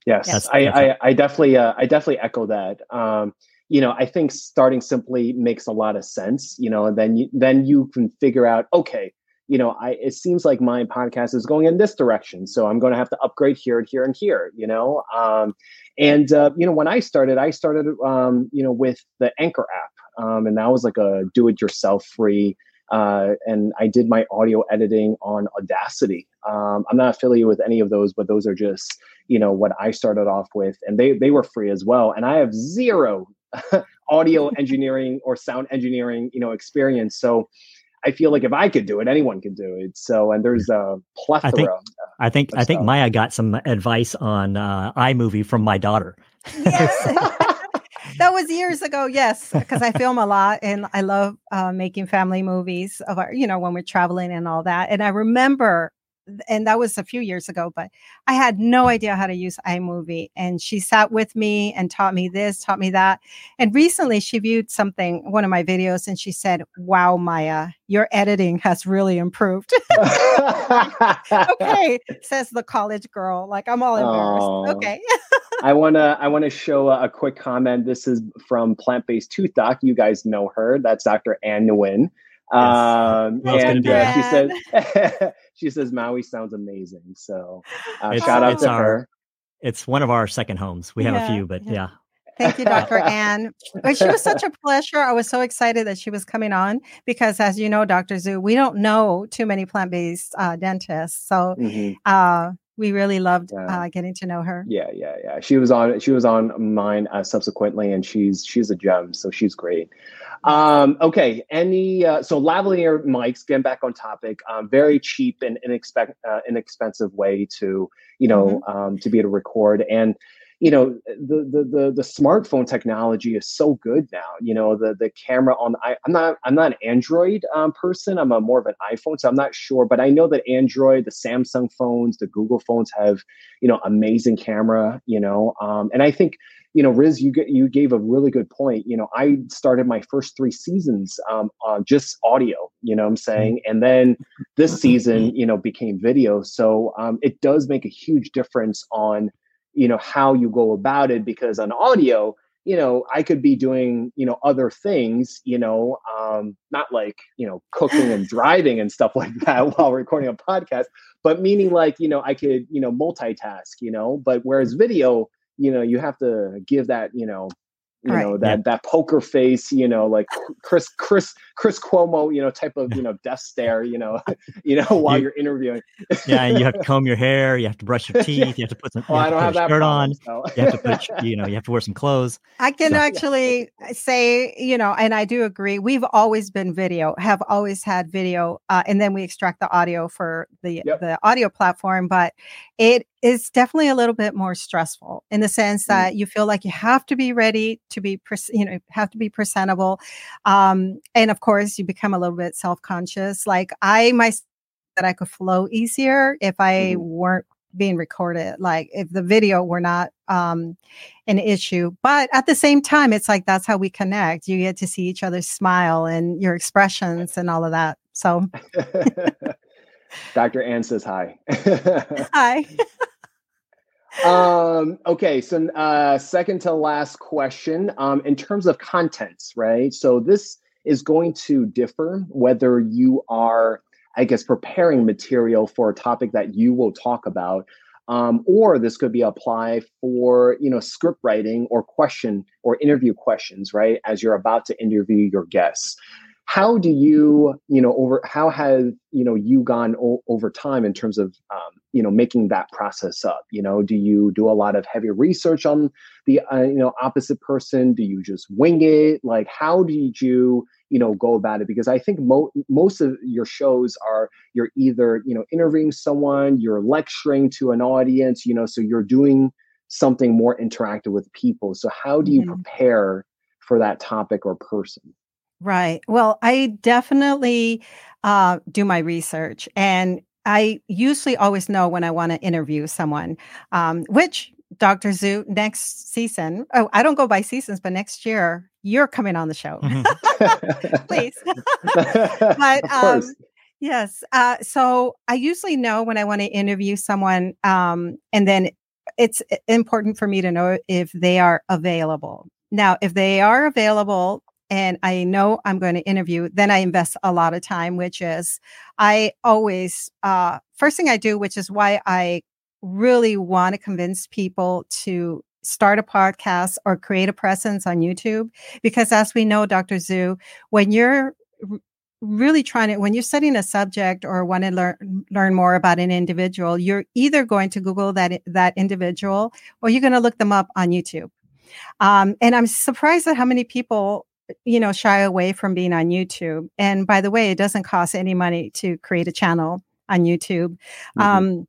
Yes, that's, I, I, I, definitely, uh, I definitely echo that. Um, you know, I think starting simply makes a lot of sense. You know, and then you, then you can figure out, okay, you know, I it seems like my podcast is going in this direction, so I'm going to have to upgrade here and here and here. You know, um, and uh, you know, when I started, I started, um, you know, with the Anchor app, um, and that was like a do-it-yourself free uh, and I did my audio editing on Audacity. Um, I'm not affiliated with any of those, but those are just you know what I started off with, and they they were free as well. And I have zero (laughs) audio engineering or sound engineering you know experience, so. I feel like if I could do it, anyone can do it. So, and there's a plethora. I think I think, I think Maya got some advice on uh, iMovie from my daughter. Yes (laughs) that was years ago. Yes, because I film a lot and I love uh, making family movies of our, you know, when we're traveling and all that. And I remember, and that was a few years ago, but I had no idea how to use iMovie. And she sat with me and taught me this, taught me that. And recently she viewed something, one of my videos, and she said, Wow, Maya, your editing has really improved. (laughs) (laughs) okay, says the college girl. Like I'm all embarrassed. Oh. Okay. I (laughs) wanna I wanna show a, a, quick comment. This is from Plant Based Tooth Doc. You guys know her. That's Dr. Ann Nguyen. Um, yes. and uh, she says (laughs) (laughs) she says Maui sounds amazing. So uh, shout out to our, her. It's one of our second homes. We have yeah, a few, but yeah. yeah. Thank you, Dr. (laughs) Ann. She was such a pleasure. I was so excited that she was coming on because, as you know, Dr. Zhu, we don't know too many plant based uh, dentists. So mm-hmm. We really loved uh, getting to know her. Yeah, yeah, yeah. She was on. She was on mine uh, subsequently, and she's she's a gem. So she's great. Um, okay. Any uh, so lavalier mics. Getting back on topic. Um, very cheap and inexpe- uh, inexpensive way to you know mm-hmm. um, to be able to record and you know the, the the the smartphone technology is so good now you know the the camera on I, i'm not i'm not an android um, person i'm a more of an iphone so i'm not sure but i know that android the samsung phones the google phones have you know amazing camera you know um, and i think you know riz you get you gave a really good point you know i started my first three seasons um, on just audio you know i'm saying? And then this season you know became video so um, it does make a huge difference on you know how you go about it because on audio you know i could be doing you know other things you know um not like you know cooking and driving and stuff like that while recording a podcast but meaning like you know i could you know multitask you know but whereas video you know you have to give that you know you right. know that yeah. that poker face you know like chris chris chris cuomo you know type of you know death stare you know (laughs) you know while you, are interviewing yeah you have to (laughs) comb your hair you have to brush your teeth you have to put some well, oh, I don't have that shirt problem, on so. you have to put (laughs) you know you have to wear some clothes i can so, actually yeah. say you know and i do agree we've always been video have always had video uh, and then we extract the audio for the yep. the audio platform but it is definitely a little bit more stressful in the sense mm. that you feel like you have to be ready to be, you know, have to be presentable. Um, and of course, you become a little bit self conscious. Like I myself, that I could flow easier if I mm. weren't being recorded like if the video were not um an issue but at the same time it's like that's how we connect you get to see each other's smile and your expressions and all of that so (laughs) dr ann says hi (laughs) (laughs) hi um, okay, so uh, second to last question. Um, in terms of contents, right? So this is going to differ whether you are, I guess, preparing material for a topic that you will talk about, um, or this could be applied for you know script writing or question or interview questions, right? As you're about to interview your guests how do you you know over how have you know you gone o- over time in terms of um, you know making that process up you know do you do a lot of heavy research on the uh, you know opposite person do you just wing it like how did you you know go about it because i think mo- most of your shows are you're either you know interviewing someone you're lecturing to an audience you know so you're doing something more interactive with people. So how do you mm-hmm. prepare for that topic or person? Right. Well, I definitely uh, do my research, and I usually always know when I want to interview someone, um, which Dr. Zhu next season. Oh, I don't go by seasons, but next year you're coming on the show. Mm-hmm. (laughs) Please. (laughs) but um, yes. Uh, so I usually know when I want to interview someone, um, and then it's important for me to know if they are available. Now, if they are available and I know I'm going to interview, then I invest a lot of time, which is I always, uh, first thing I do, which is why I really want to convince people to start a podcast or create a presence on YouTube. Because as we know, Dr. Zhu, when you're really trying to when you're studying a subject or want to learn learn more about an individual you're either going to google that that individual or you're going to look them up on youtube um, and i'm surprised at how many people you know shy away from being on youtube and by the way it doesn't cost any money to create a channel on youtube mm-hmm. um,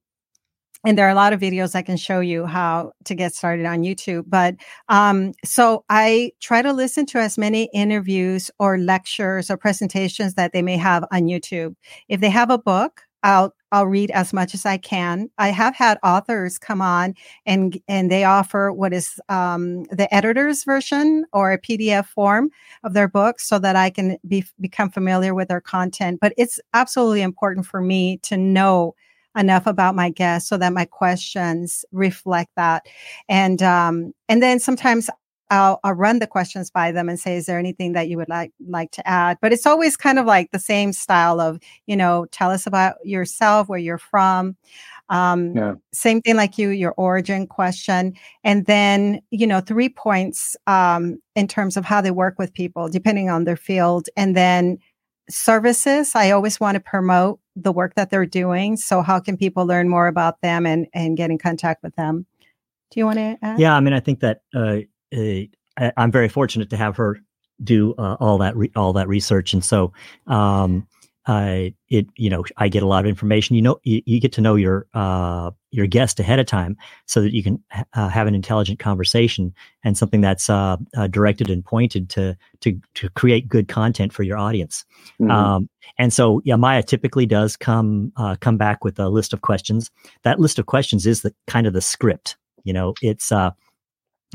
and there are a lot of videos I can show you how to get started on YouTube. But um, so I try to listen to as many interviews or lectures or presentations that they may have on YouTube. If they have a book, I'll I'll read as much as I can. I have had authors come on and and they offer what is um, the editor's version or a PDF form of their book so that I can be become familiar with their content. But it's absolutely important for me to know enough about my guests so that my questions reflect that. And um, and then sometimes I'll, I'll run the questions by them and say, is there anything that you would like like to add? But it's always kind of like the same style of, you know, tell us about yourself, where you're from. Um, yeah. Same thing like you, your origin question, and then you know three points um, in terms of how they work with people, depending on their field, and then services. I always want to promote the work that they're doing. So how can people learn more about them and and get in contact with them? Do you want to add? Yeah, I mean, I think that uh, uh, I, am very fortunate to have her do uh, all that re- all that research, and so um, uh, it you know I get a lot of information. You know, you, you get to know your uh, your guest ahead of time so that you can uh, have an intelligent conversation and something that's uh, uh, directed and pointed to to to create good content for your audience. Mm-hmm. Um, and so, yeah, Maya typically does come uh, come back with a list of questions. That list of questions is the kind of the script. You know, it's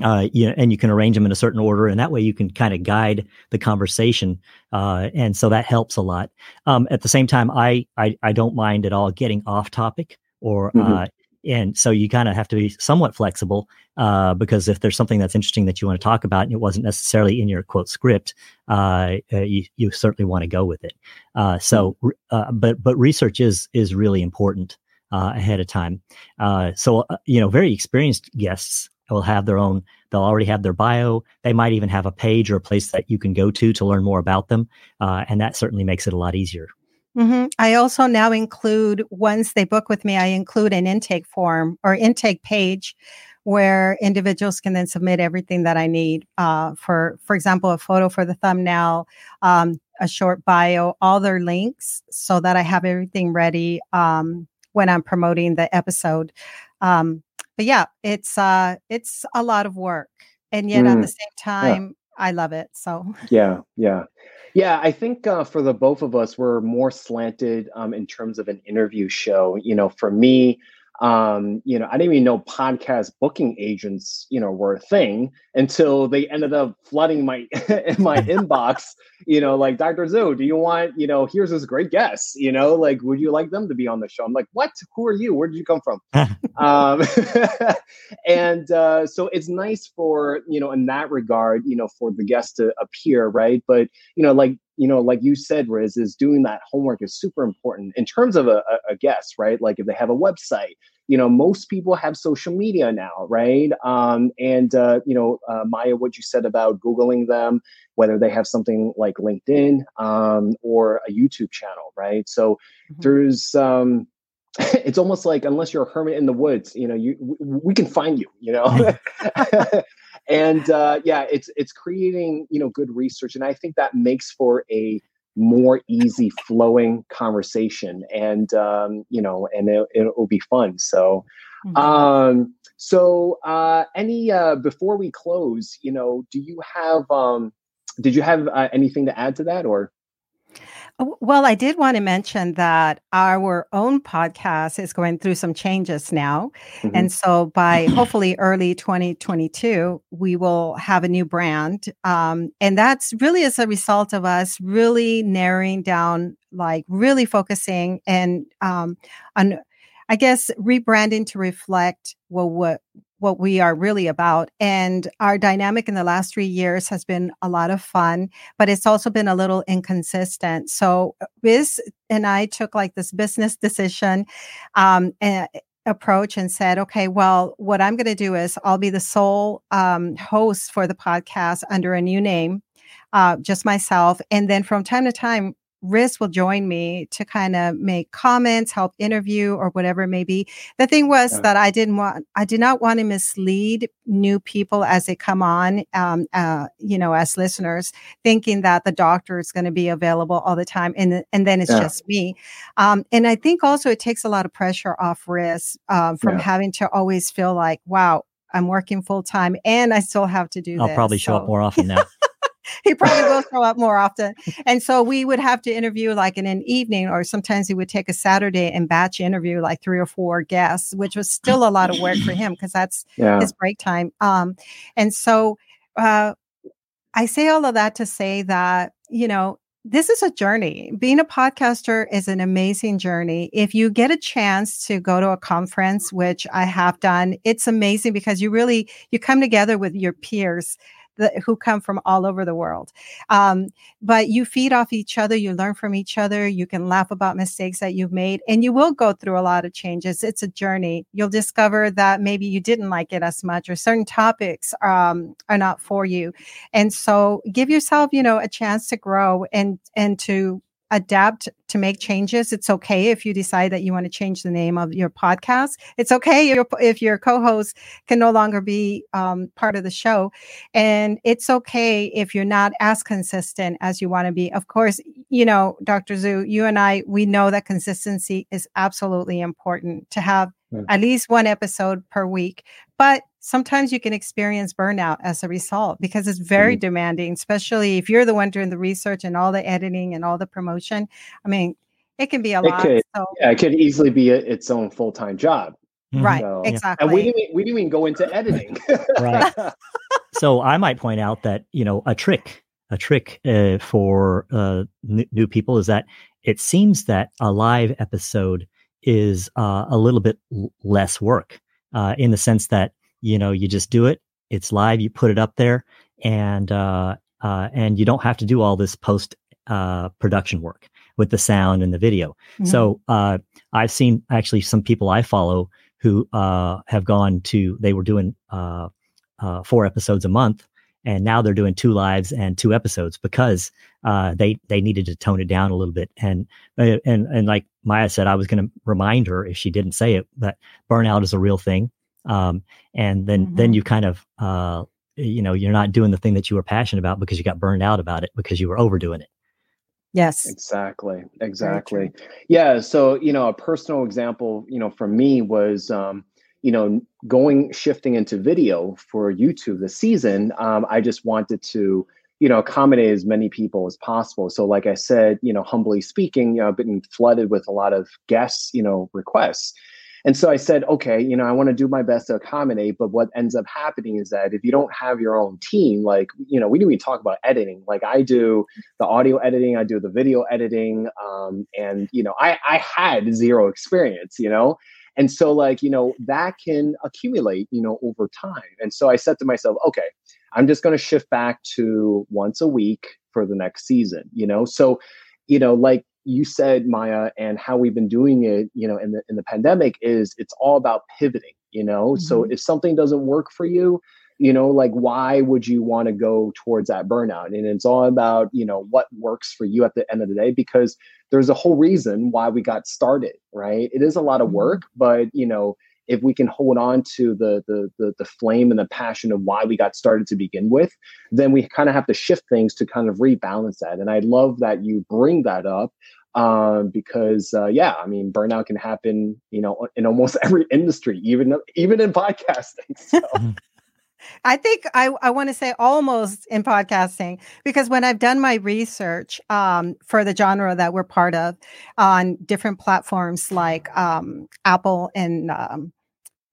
uh, you know, and you can arrange them in a certain order, and that way you can kind of guide the conversation, uh, and so that helps a lot. Um, at the same time, I, I I don't mind at all getting off topic, or mm-hmm. uh, and so you kind of have to be somewhat flexible uh, because if there's something that's interesting that you want to talk about and it wasn't necessarily in your quote script, uh, uh, you you certainly want to go with it. Uh, so, mm-hmm. uh, but but research is is really important uh, ahead of time. so you know, very experienced guests will have their own they'll already have their bio. They might even have a page or a place that you can go to to learn more about them uh, and that certainly makes it a lot easier. Mm-hmm. i also now include once they book with me i include an intake form or intake page where individuals can then submit everything that i need uh, for for example a photo for the thumbnail um, a short bio all their links so that i have everything ready um, when i'm promoting the episode. Um, but yeah, it's uh it's a lot of work. And yet mm. at the same time, yeah. I love it. So yeah, yeah. Yeah, I think uh, for the both of us, we're more slanted um, in terms of an interview show. You know, for me, um, you know, I didn't even know podcast booking agents, you know, were a thing until they ended up flooding my (laughs) in my (laughs) inbox. You know, like Dr. Zhu, do you want, you know, here's this great guest. You know, like, would you like them to be on the show? I'm like, what? Who are you? Where did you come from? (laughs) um, and uh, so it's nice for you know, in that regard, you know, for the guest to appear, right? But you know, like you know, like you said, Riz, is doing that homework is super important in terms of a, a, guest, right? Like if they have a website, you know, most people have social media now, right? Um, and uh, you know, uh, Maya, what you said about googling them, whether they have something like LinkedIn um, or a YouTube channel, right? So mm-hmm. there's um, (laughs) it's almost like unless you're a hermit in the woods, you know, you we can find you, you know. (laughs) (laughs) and uh, yeah, it's it's creating you know good research, and I think that makes for a more easy flowing conversation, and um, you know, and it, it'll be fun. So, mm-hmm. um, So, uh, any uh, before we close, you know, do you have um, did you have uh, anything to add to that, or? Oh, well, I did want to mention that our own podcast is going through some changes now. Mm-hmm. And so by (clears throat) hopefully early 2022, we will have a new brand. Um, and that's really as a result of us really narrowing down, like really focusing and um, on, I guess, rebranding to reflect well, what what we are really about. And our dynamic in the last three years has been a lot of fun, but it's also been a little inconsistent. So Riz and I took like this business decision um, and, approach and said, okay, well, what I'm going to do is I'll be the sole um, host for the podcast under a new name, uh, just myself. And then from time to time, Riz will join me to kind of make comments, help interview, or whatever it may be. The thing was yeah. that I didn't want, I did not want to mislead new people as they come on, um, uh, you know, as listeners, thinking that the doctor is going to be available all the time, and and then it's yeah. just me. Um, and I think also it takes a lot of pressure off Riz uh, from yeah. having to always feel like, wow, I'm working full time and I still have to do. I'll this. probably show so. up more often now. He probably will (laughs) show up more often. And so we would have to interview like in an evening, or sometimes he would take a Saturday and batch interview like three or four guests, which was still a lot of work for him because that's yeah. his break time. Um, and so uh, I say all of that to say that, you know, this is a journey. Being a podcaster is an amazing journey. If you get a chance to go to a conference, which I have done, it's amazing because you really you come together with your peers the, who come from all over the world. Um, but you feed off each other, you learn from each other, you can laugh about mistakes that you've made, and you will go through a lot of changes. It's a journey. You'll discover that maybe you didn't like it as much, or certain topics um, are not for you. And so give yourself, you know, a chance to grow and and to adapt to make changes. It's okay if you decide that you want to change the name of your podcast. It's okay if, if your co-host can no longer be um, part of the show, and it's okay if you're not as consistent as you want to be. Of course, you know, Dr. Zhu, you and I, we know that consistency is absolutely important to have yeah. at least one episode per week, but sometimes you can experience burnout as a result because it's very mm-hmm. demanding, especially if you're the one doing the research and all the editing and all the promotion. I mean, it can be a it lot. Could, so. Yeah, it could easily be a, its own full time job. Right, so, exactly. And we didn't, we didn't even go into editing. (laughs) right. So I might point out that, you know, a trick, a trick uh, for uh, n- new people is that it seems that a live episode is uh, a little bit l- less work uh, in the sense that you know you just do it it's live you put it up there and uh, uh, and you don't have to do all this post uh, production work with the sound and the video. Mm-hmm. so uh, i've seen actually some people i follow who uh, have gone to they were doing uh, four episodes a month and now they're doing two lives and two episodes because they they needed to tone it down a little bit. And and and like Maya said, I was going to remind her if she didn't say it that burnout is a real thing um, and then mm-hmm. then you kind of uh, you know you're not doing the thing that you were passionate about because you got burned out about it because you were overdoing it. Yes. Exactly exactly. Yeah so you know a personal example you know for me was um, you know going shifting into video for youtube this season um, i just wanted to you know accommodate as many people as possible. So like i said you know humbly speaking you know i've been flooded with a lot of guests you know requests and so I said, okay, you know, I want to do my best to accommodate. But what ends up happening is that if you don't have your own team, like, you know, we didn't even talk about editing. Like I do the audio editing, I do the video editing. Um, and, you know, I, I had zero experience, you know? And so, like, you know, that can accumulate, you know, over time. And so I said to myself, okay, I'm just going to shift back to once a week for the next season, you know? So, you know, like you said, Maya, and how we've been doing it, you know, in the in the pandemic is it's all about pivoting, you know. Mm-hmm. So if something doesn't work for you, you know, like why would you want to go towards that burnout? And it's all about, you know, what works for you at the end of the day because there's a whole reason why we got started, right? It is a lot of mm-hmm. work, but you know, if we can hold on to the, the the the, flame and the passion of why we got started to begin with, then we kind of have to shift things to kind of rebalance that. And I love that you bring that up um, because uh, yeah, I mean, burnout can happen, you know, in almost (laughs) every industry, even even in podcasting. (laughs) So. I think I, I want to say almost in podcasting because when I've done my research um, for the genre that we're part of on different platforms like um, Apple and um,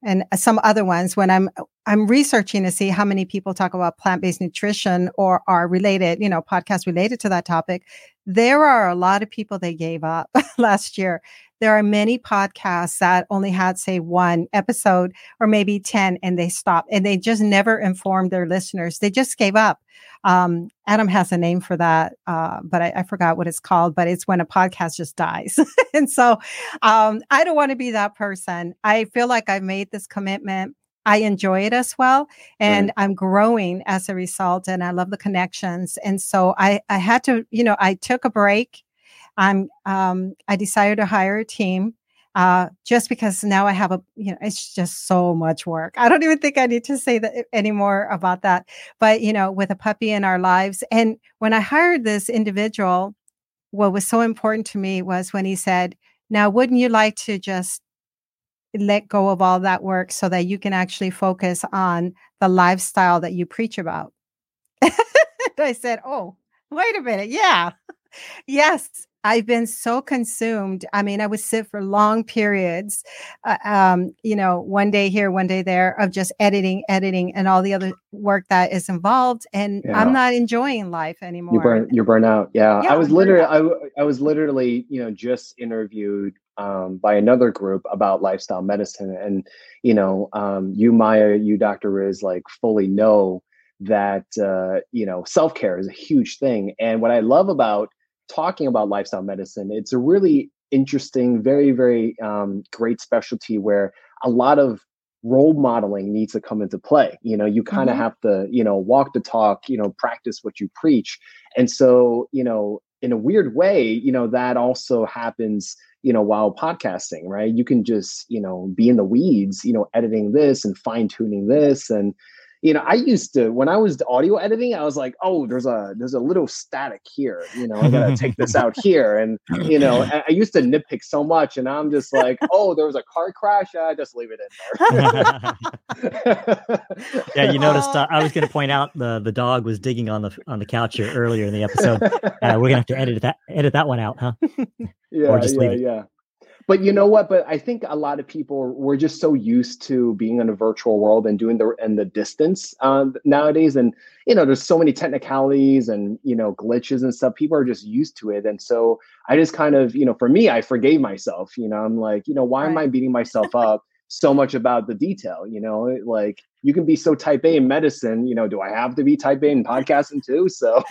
and uh, some other ones, when I'm I'm researching to see how many people talk about plant based nutrition or are related, you know, podcasts related to that topic, there are a lot of people that gave up (laughs) last year there are many podcasts that only had, say, one episode or maybe 10 and they stopped and they just never informed their listeners. They just gave up. Um, Adam has a name for that, uh, but I, I, forgot what it's called, but it's when a podcast just dies. (laughs) and so um, I don't want to be that person. I feel like I've made this commitment. I enjoy it as well. And right. I'm growing as a result. And I love the connections. And so I, I had to, you know, I took a break I'm um, I decided to hire a team uh, just because now I have a you know it's just so much work. I don't even think I need to say that eh, anymore about that. But you know, with a puppy in our lives, and when I hired this individual, what was so important to me was when he said, "Now, wouldn't you like to just let go of all that work so that you can actually focus on the lifestyle that you preach about?" (laughs) I said, "Oh, wait a minute, yeah." (laughs) yes I've been so consumed. I mean, I would sit for long periods, uh, um, you know, one day here, one day there, of just editing, editing, and all the other work that is involved. And yeah. I'm not enjoying life anymore. You burn, you burn out. Yeah, yeah I was literally, I, I was literally, you know, just interviewed um, by another group about lifestyle medicine, and you know, um, you, Maya, you, Dr. Riz, like fully know that uh, you know self care is a huge thing. And what I love about talking about lifestyle medicine, it's a really interesting, very, very um, great specialty where a lot of role modeling needs to come into play. You know, you kind of mm-hmm. have to, you know, walk the talk, you know, practice what you preach. And so, you know, in a weird way, you know, that also happens, you know, while podcasting, right? You can just, you know, be in the weeds, you know, editing this and fine tuning this and, you know, I used to when I was audio editing, I was like, oh, there's a there's a little static here. You know, I gotta take this out (laughs) here, and you know, I used to nitpick so much, and I'm just like, oh, there was a car crash. I just leave it in there. (laughs) yeah, you noticed. Uh, I (laughs) was to point out the the dog was digging on the on the couch here earlier in the episode. Uh, we're gonna have to edit that edit that one out, huh? Yeah, or just yeah, yeah but you know what? But i think a lot of people were just so used to being in a virtual world and doing the and the distance um, nowadays. And you know there's so many technicalities and you know glitches and stuff. People are just used to it. And so i just kind of you know for me i forgave myself you know? I'm like you know why right. am i beating myself up so much about the detail? You know like you can be so type a in medicine you know do i have to be type a in podcasting too? So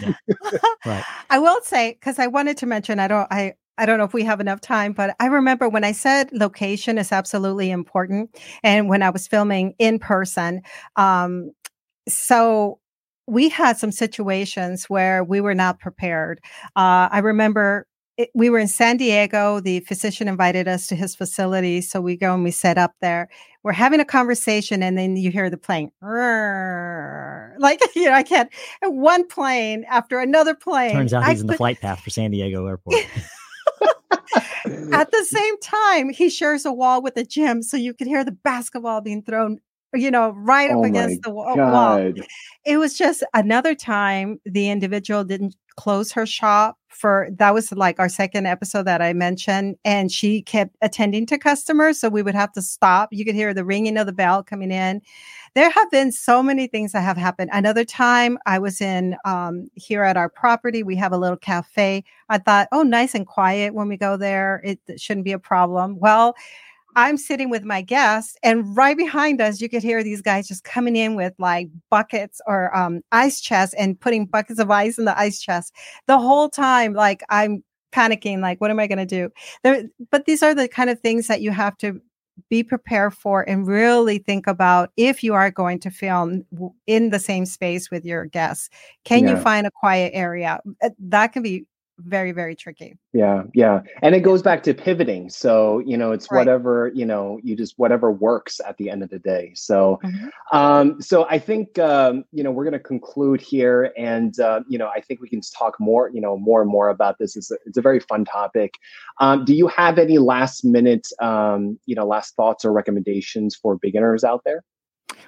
right (laughs) (laughs) i will say because i wanted to mention i don't i I don't know if we have enough time, but I remember when I said location is absolutely important. And when I was filming in person, um, so we had some situations where we were not prepared. Uh, I remember it, we were in San Diego. The physician invited us to his facility. So we go and we set up there. We're having a conversation, and then you hear the plane. (laughs) Like, you know, I can't. One plane after another plane. Turns out he's I in the flight path for San Diego Airport. (laughs) At the same time, he shares a wall with a gym, so you could hear the basketball being thrown, you know, right up oh against the wall. God. It was just another time the individual didn't close her shop for that was like our second episode that I mentioned, and she kept attending to customers, so we would have to stop. You could hear the ringing of the bell coming in there have been so many things that have happened. Another time I was in um, here at our property, we have a little cafe. I thought, oh, nice and quiet when we go there. It shouldn't be a problem. Well, I'm sitting with my guests, and right behind us, you could hear these guys just coming in with like buckets or um, ice chests and putting buckets of ice in the ice chest the whole time. Like I'm panicking, like, what am I going to do? There, but these are the kind of things that you have to be prepared for and really think about if you are going to film in the same space with your guests can yeah. you find a quiet area that can be very very tricky yeah yeah and it goes back to pivoting so you know it's right. whatever you know you just whatever works at the end of the day so mm-hmm. um so i think um you know we're going to conclude here and uh, you know i think we can talk more you know more and more about this it's a, it's a very fun topic um do you have any last minute um you know last thoughts or recommendations for beginners out there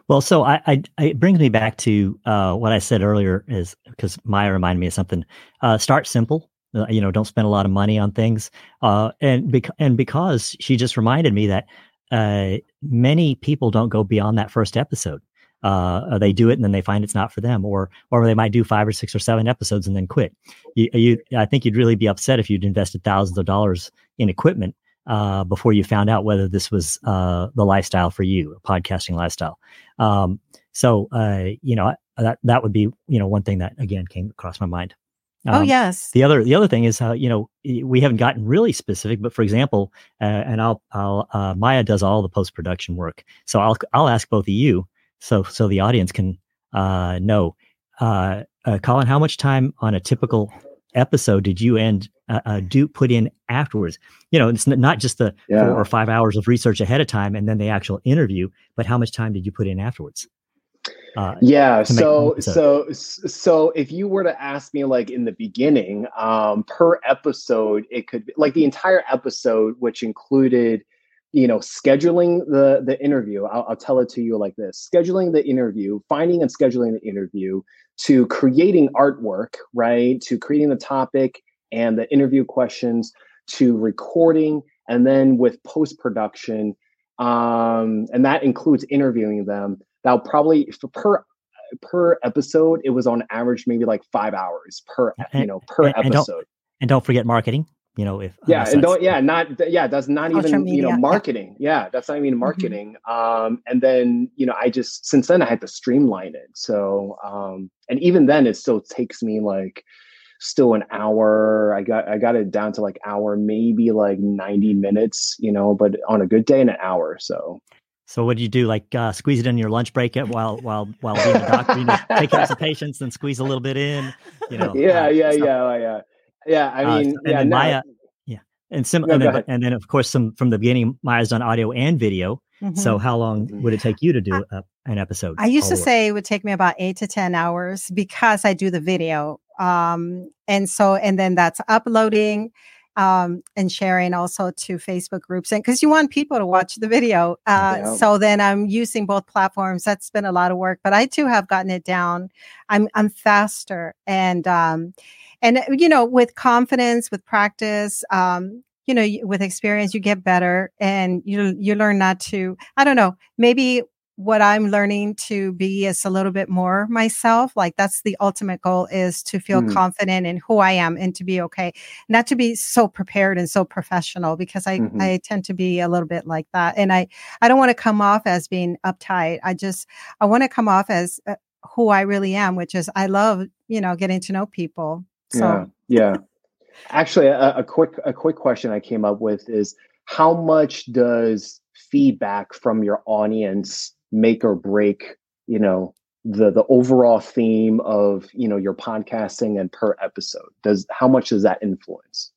well, so I, I, it brings me back to uh, what I said earlier is because Maya reminded me of something. Uh, start simple. Uh, you know, don't spend a lot of money on things. Uh, and and because she just reminded me that uh, many people don't go beyond that first episode. Uh, they do it and then they find it's not for them, or or they might do five or six or seven episodes and then quit. You, you I think you'd really be upset if you'd invested thousands of dollars in equipment uh, before you found out whether this was uh, the lifestyle for you, a podcasting lifestyle. Um, so, you know, that that would be you know one thing that again came across my mind. Oh, um, oh yes. The other the other thing is how you know we haven't gotten really specific, but for example, uh, and I'll I'll uh, Maya does all the post production work, so I'll I'll ask both of you so so the audience can uh, know. Colin, how much time on a typical episode did you end uh, uh, do put in afterwards? You know, it's not just the yeah. four or five hours of research ahead of time and then the actual interview, but how much time did you put in afterwards? Uh, yeah. So, so, so if you were to ask me like in the beginning, um, per episode, it could be like the entire episode, which included, you know, scheduling the the interview. I'll, I'll tell it to you like this: scheduling the interview, finding and scheduling the interview, to creating artwork, right? To creating the topic and the interview questions, to recording, and then with post production, um, and that includes interviewing them. That'll probably per per episode, it was on average maybe like five hours per you know per and, episode. And don't, and don't forget marketing you know if yeah and don't yeah not yeah that's not even media, you know marketing yeah. yeah. that's not even marketing mm-hmm. um and then you know i just since then i had to streamline it so um and even then it still takes me like still an hour i got i got it down to like hour maybe like 90 minutes you know but on a good day in an hour so so what do you do? Like uh, squeeze it in your lunch break while while while being a doctor, you know, take care of some patients and squeeze a little bit in. You know. Yeah, uh, yeah, so, yeah, yeah. Yeah, I uh, mean, uh, yeah, no. Maya, yeah, and sim- no, and, then, and, then, of course, some from the beginning, Maya's done audio and video. Mm-hmm. So how long would it take you to do a, an episode? I used to say it would take me about eight to ten hours because I do the video, um, and so and then that's uploading. Um, and sharing also to Facebook groups, and because you want people to watch the video. Uh, yeah. So then I'm using both platforms. That's been a lot of work, but I too have gotten it down. I'm I'm faster, and um, and uh, you know with confidence with practice um you know with experience you get better and you you learn not to i don't know maybe what i'm learning to be is a little bit more myself like that's the ultimate goal is to feel mm. confident in who i am and to be okay not to be so prepared and so professional because i mm-hmm. i tend to be a little bit like that and i i don't want to come off as being uptight i just i want to come off as uh, who i really am which is i love you know getting to know people so. Yeah, yeah. Actually, a, a quick a quick question I came up with is how much does feedback from your audience make or break you know the the overall theme of you know your podcasting and per episode? Does how much does that influence?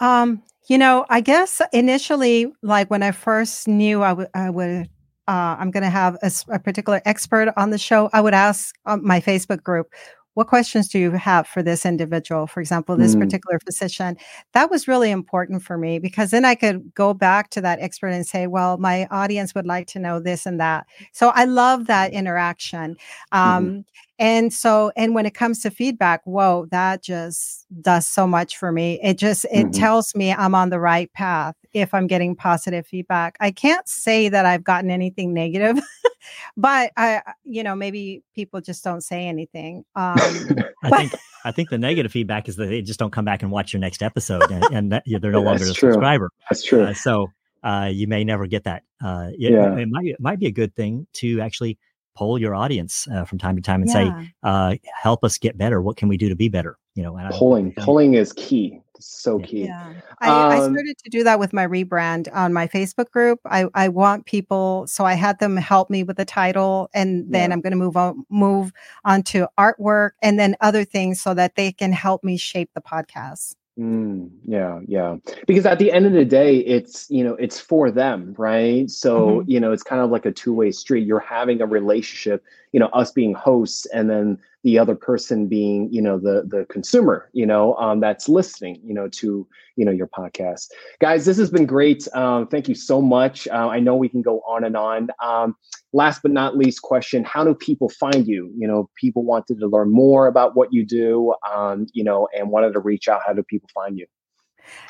Um you know i guess initially like when i first knew i would i would uh, i'm going to have a, a, particular expert on the show i would ask uh, my facebook group what questions do you have for this individual for example this mm. particular physician that was really important for me because then i could go back to that expert and say well my audience would like to know this and that so i love that interaction um, mm. And so and when it comes to feedback whoa that just does so much for me it just it mm-hmm. tells me i'm on the right path if i'm getting positive feedback i can't say that i've gotten anything negative (laughs) but I, you know, maybe people just don't say anything. Um, (laughs) I think I think the negative feedback is that they just don't come back and watch your next episode, and, and that, they're no longer a true. subscriber. That's true. Uh, so uh, you may never get that. Uh, it, yeah. it might it might be a good thing to actually poll your audience uh, from time to time and yeah. say, uh, "Help us get better. What can we do to be better?" You know, polling polling is key. so key. Yeah. I, I Um, started to do that with my rebrand on my Facebook group. I, I want people, so I had them help me with the title, and then Yeah. I'm going to move on move on to artwork and then other things so that they can help me shape the podcast. Mm, yeah, yeah. Because at the end of the day, it's you know it's for them, right? So Mhm. you know it's kind of like a two way street. You're having a relationship, you know, us being hosts, and then the other person being you know the the consumer, you know, um, that's listening, you know, to you know your podcast. Guys, this has been great. Um, thank you so much. Uh, I know we can go on and on. Um, last but not least, question: How do people find you? You know, people wanted to learn more about what you do, um, you know, and wanted to reach out. How do people find you?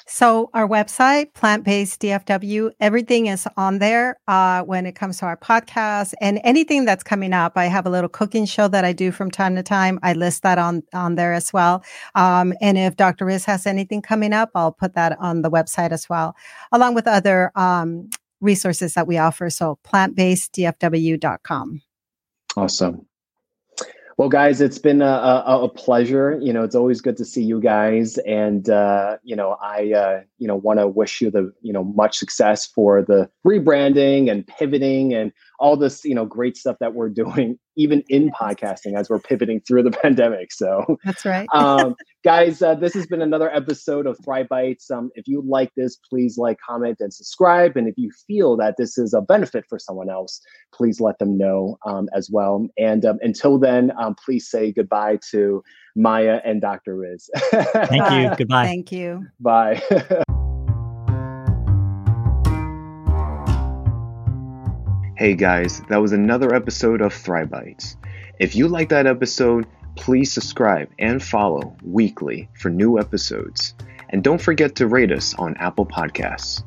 So our website, Plant Based DFW, everything is on there uh, when it comes to our podcast and anything that's coming up. I have a little cooking show that I do from time to time. I list that on on there as well. Um, and if Dr. Riz has anything coming up, I'll put that on the website as well, along with other um, resources that we offer. So plantbaseddfw.com. Awesome. Well, guys, it's been a, a, a pleasure. You know, it's always good to see you guys, and uh, you know, I uh, you know want to wish you the you know much success for the rebranding and pivoting and all this you know great stuff that we're doing, even in podcasting as we're pivoting through the (laughs) pandemic. So, That's right. (laughs) um, guys, uh, this has been another episode of Thrive Bites. Um, if you like this, please like, comment, and subscribe. And if you feel that this is a benefit for someone else, please let them know um, as well. And um, until then, um, please say goodbye to Maya and Dr. Riz. (laughs) Thank you. Goodbye. Thank you. Bye. Hey guys, that was another episode of Thrive Bites. If you like that episode, please subscribe and follow weekly for new episodes. And don't forget to rate us on Apple Podcasts.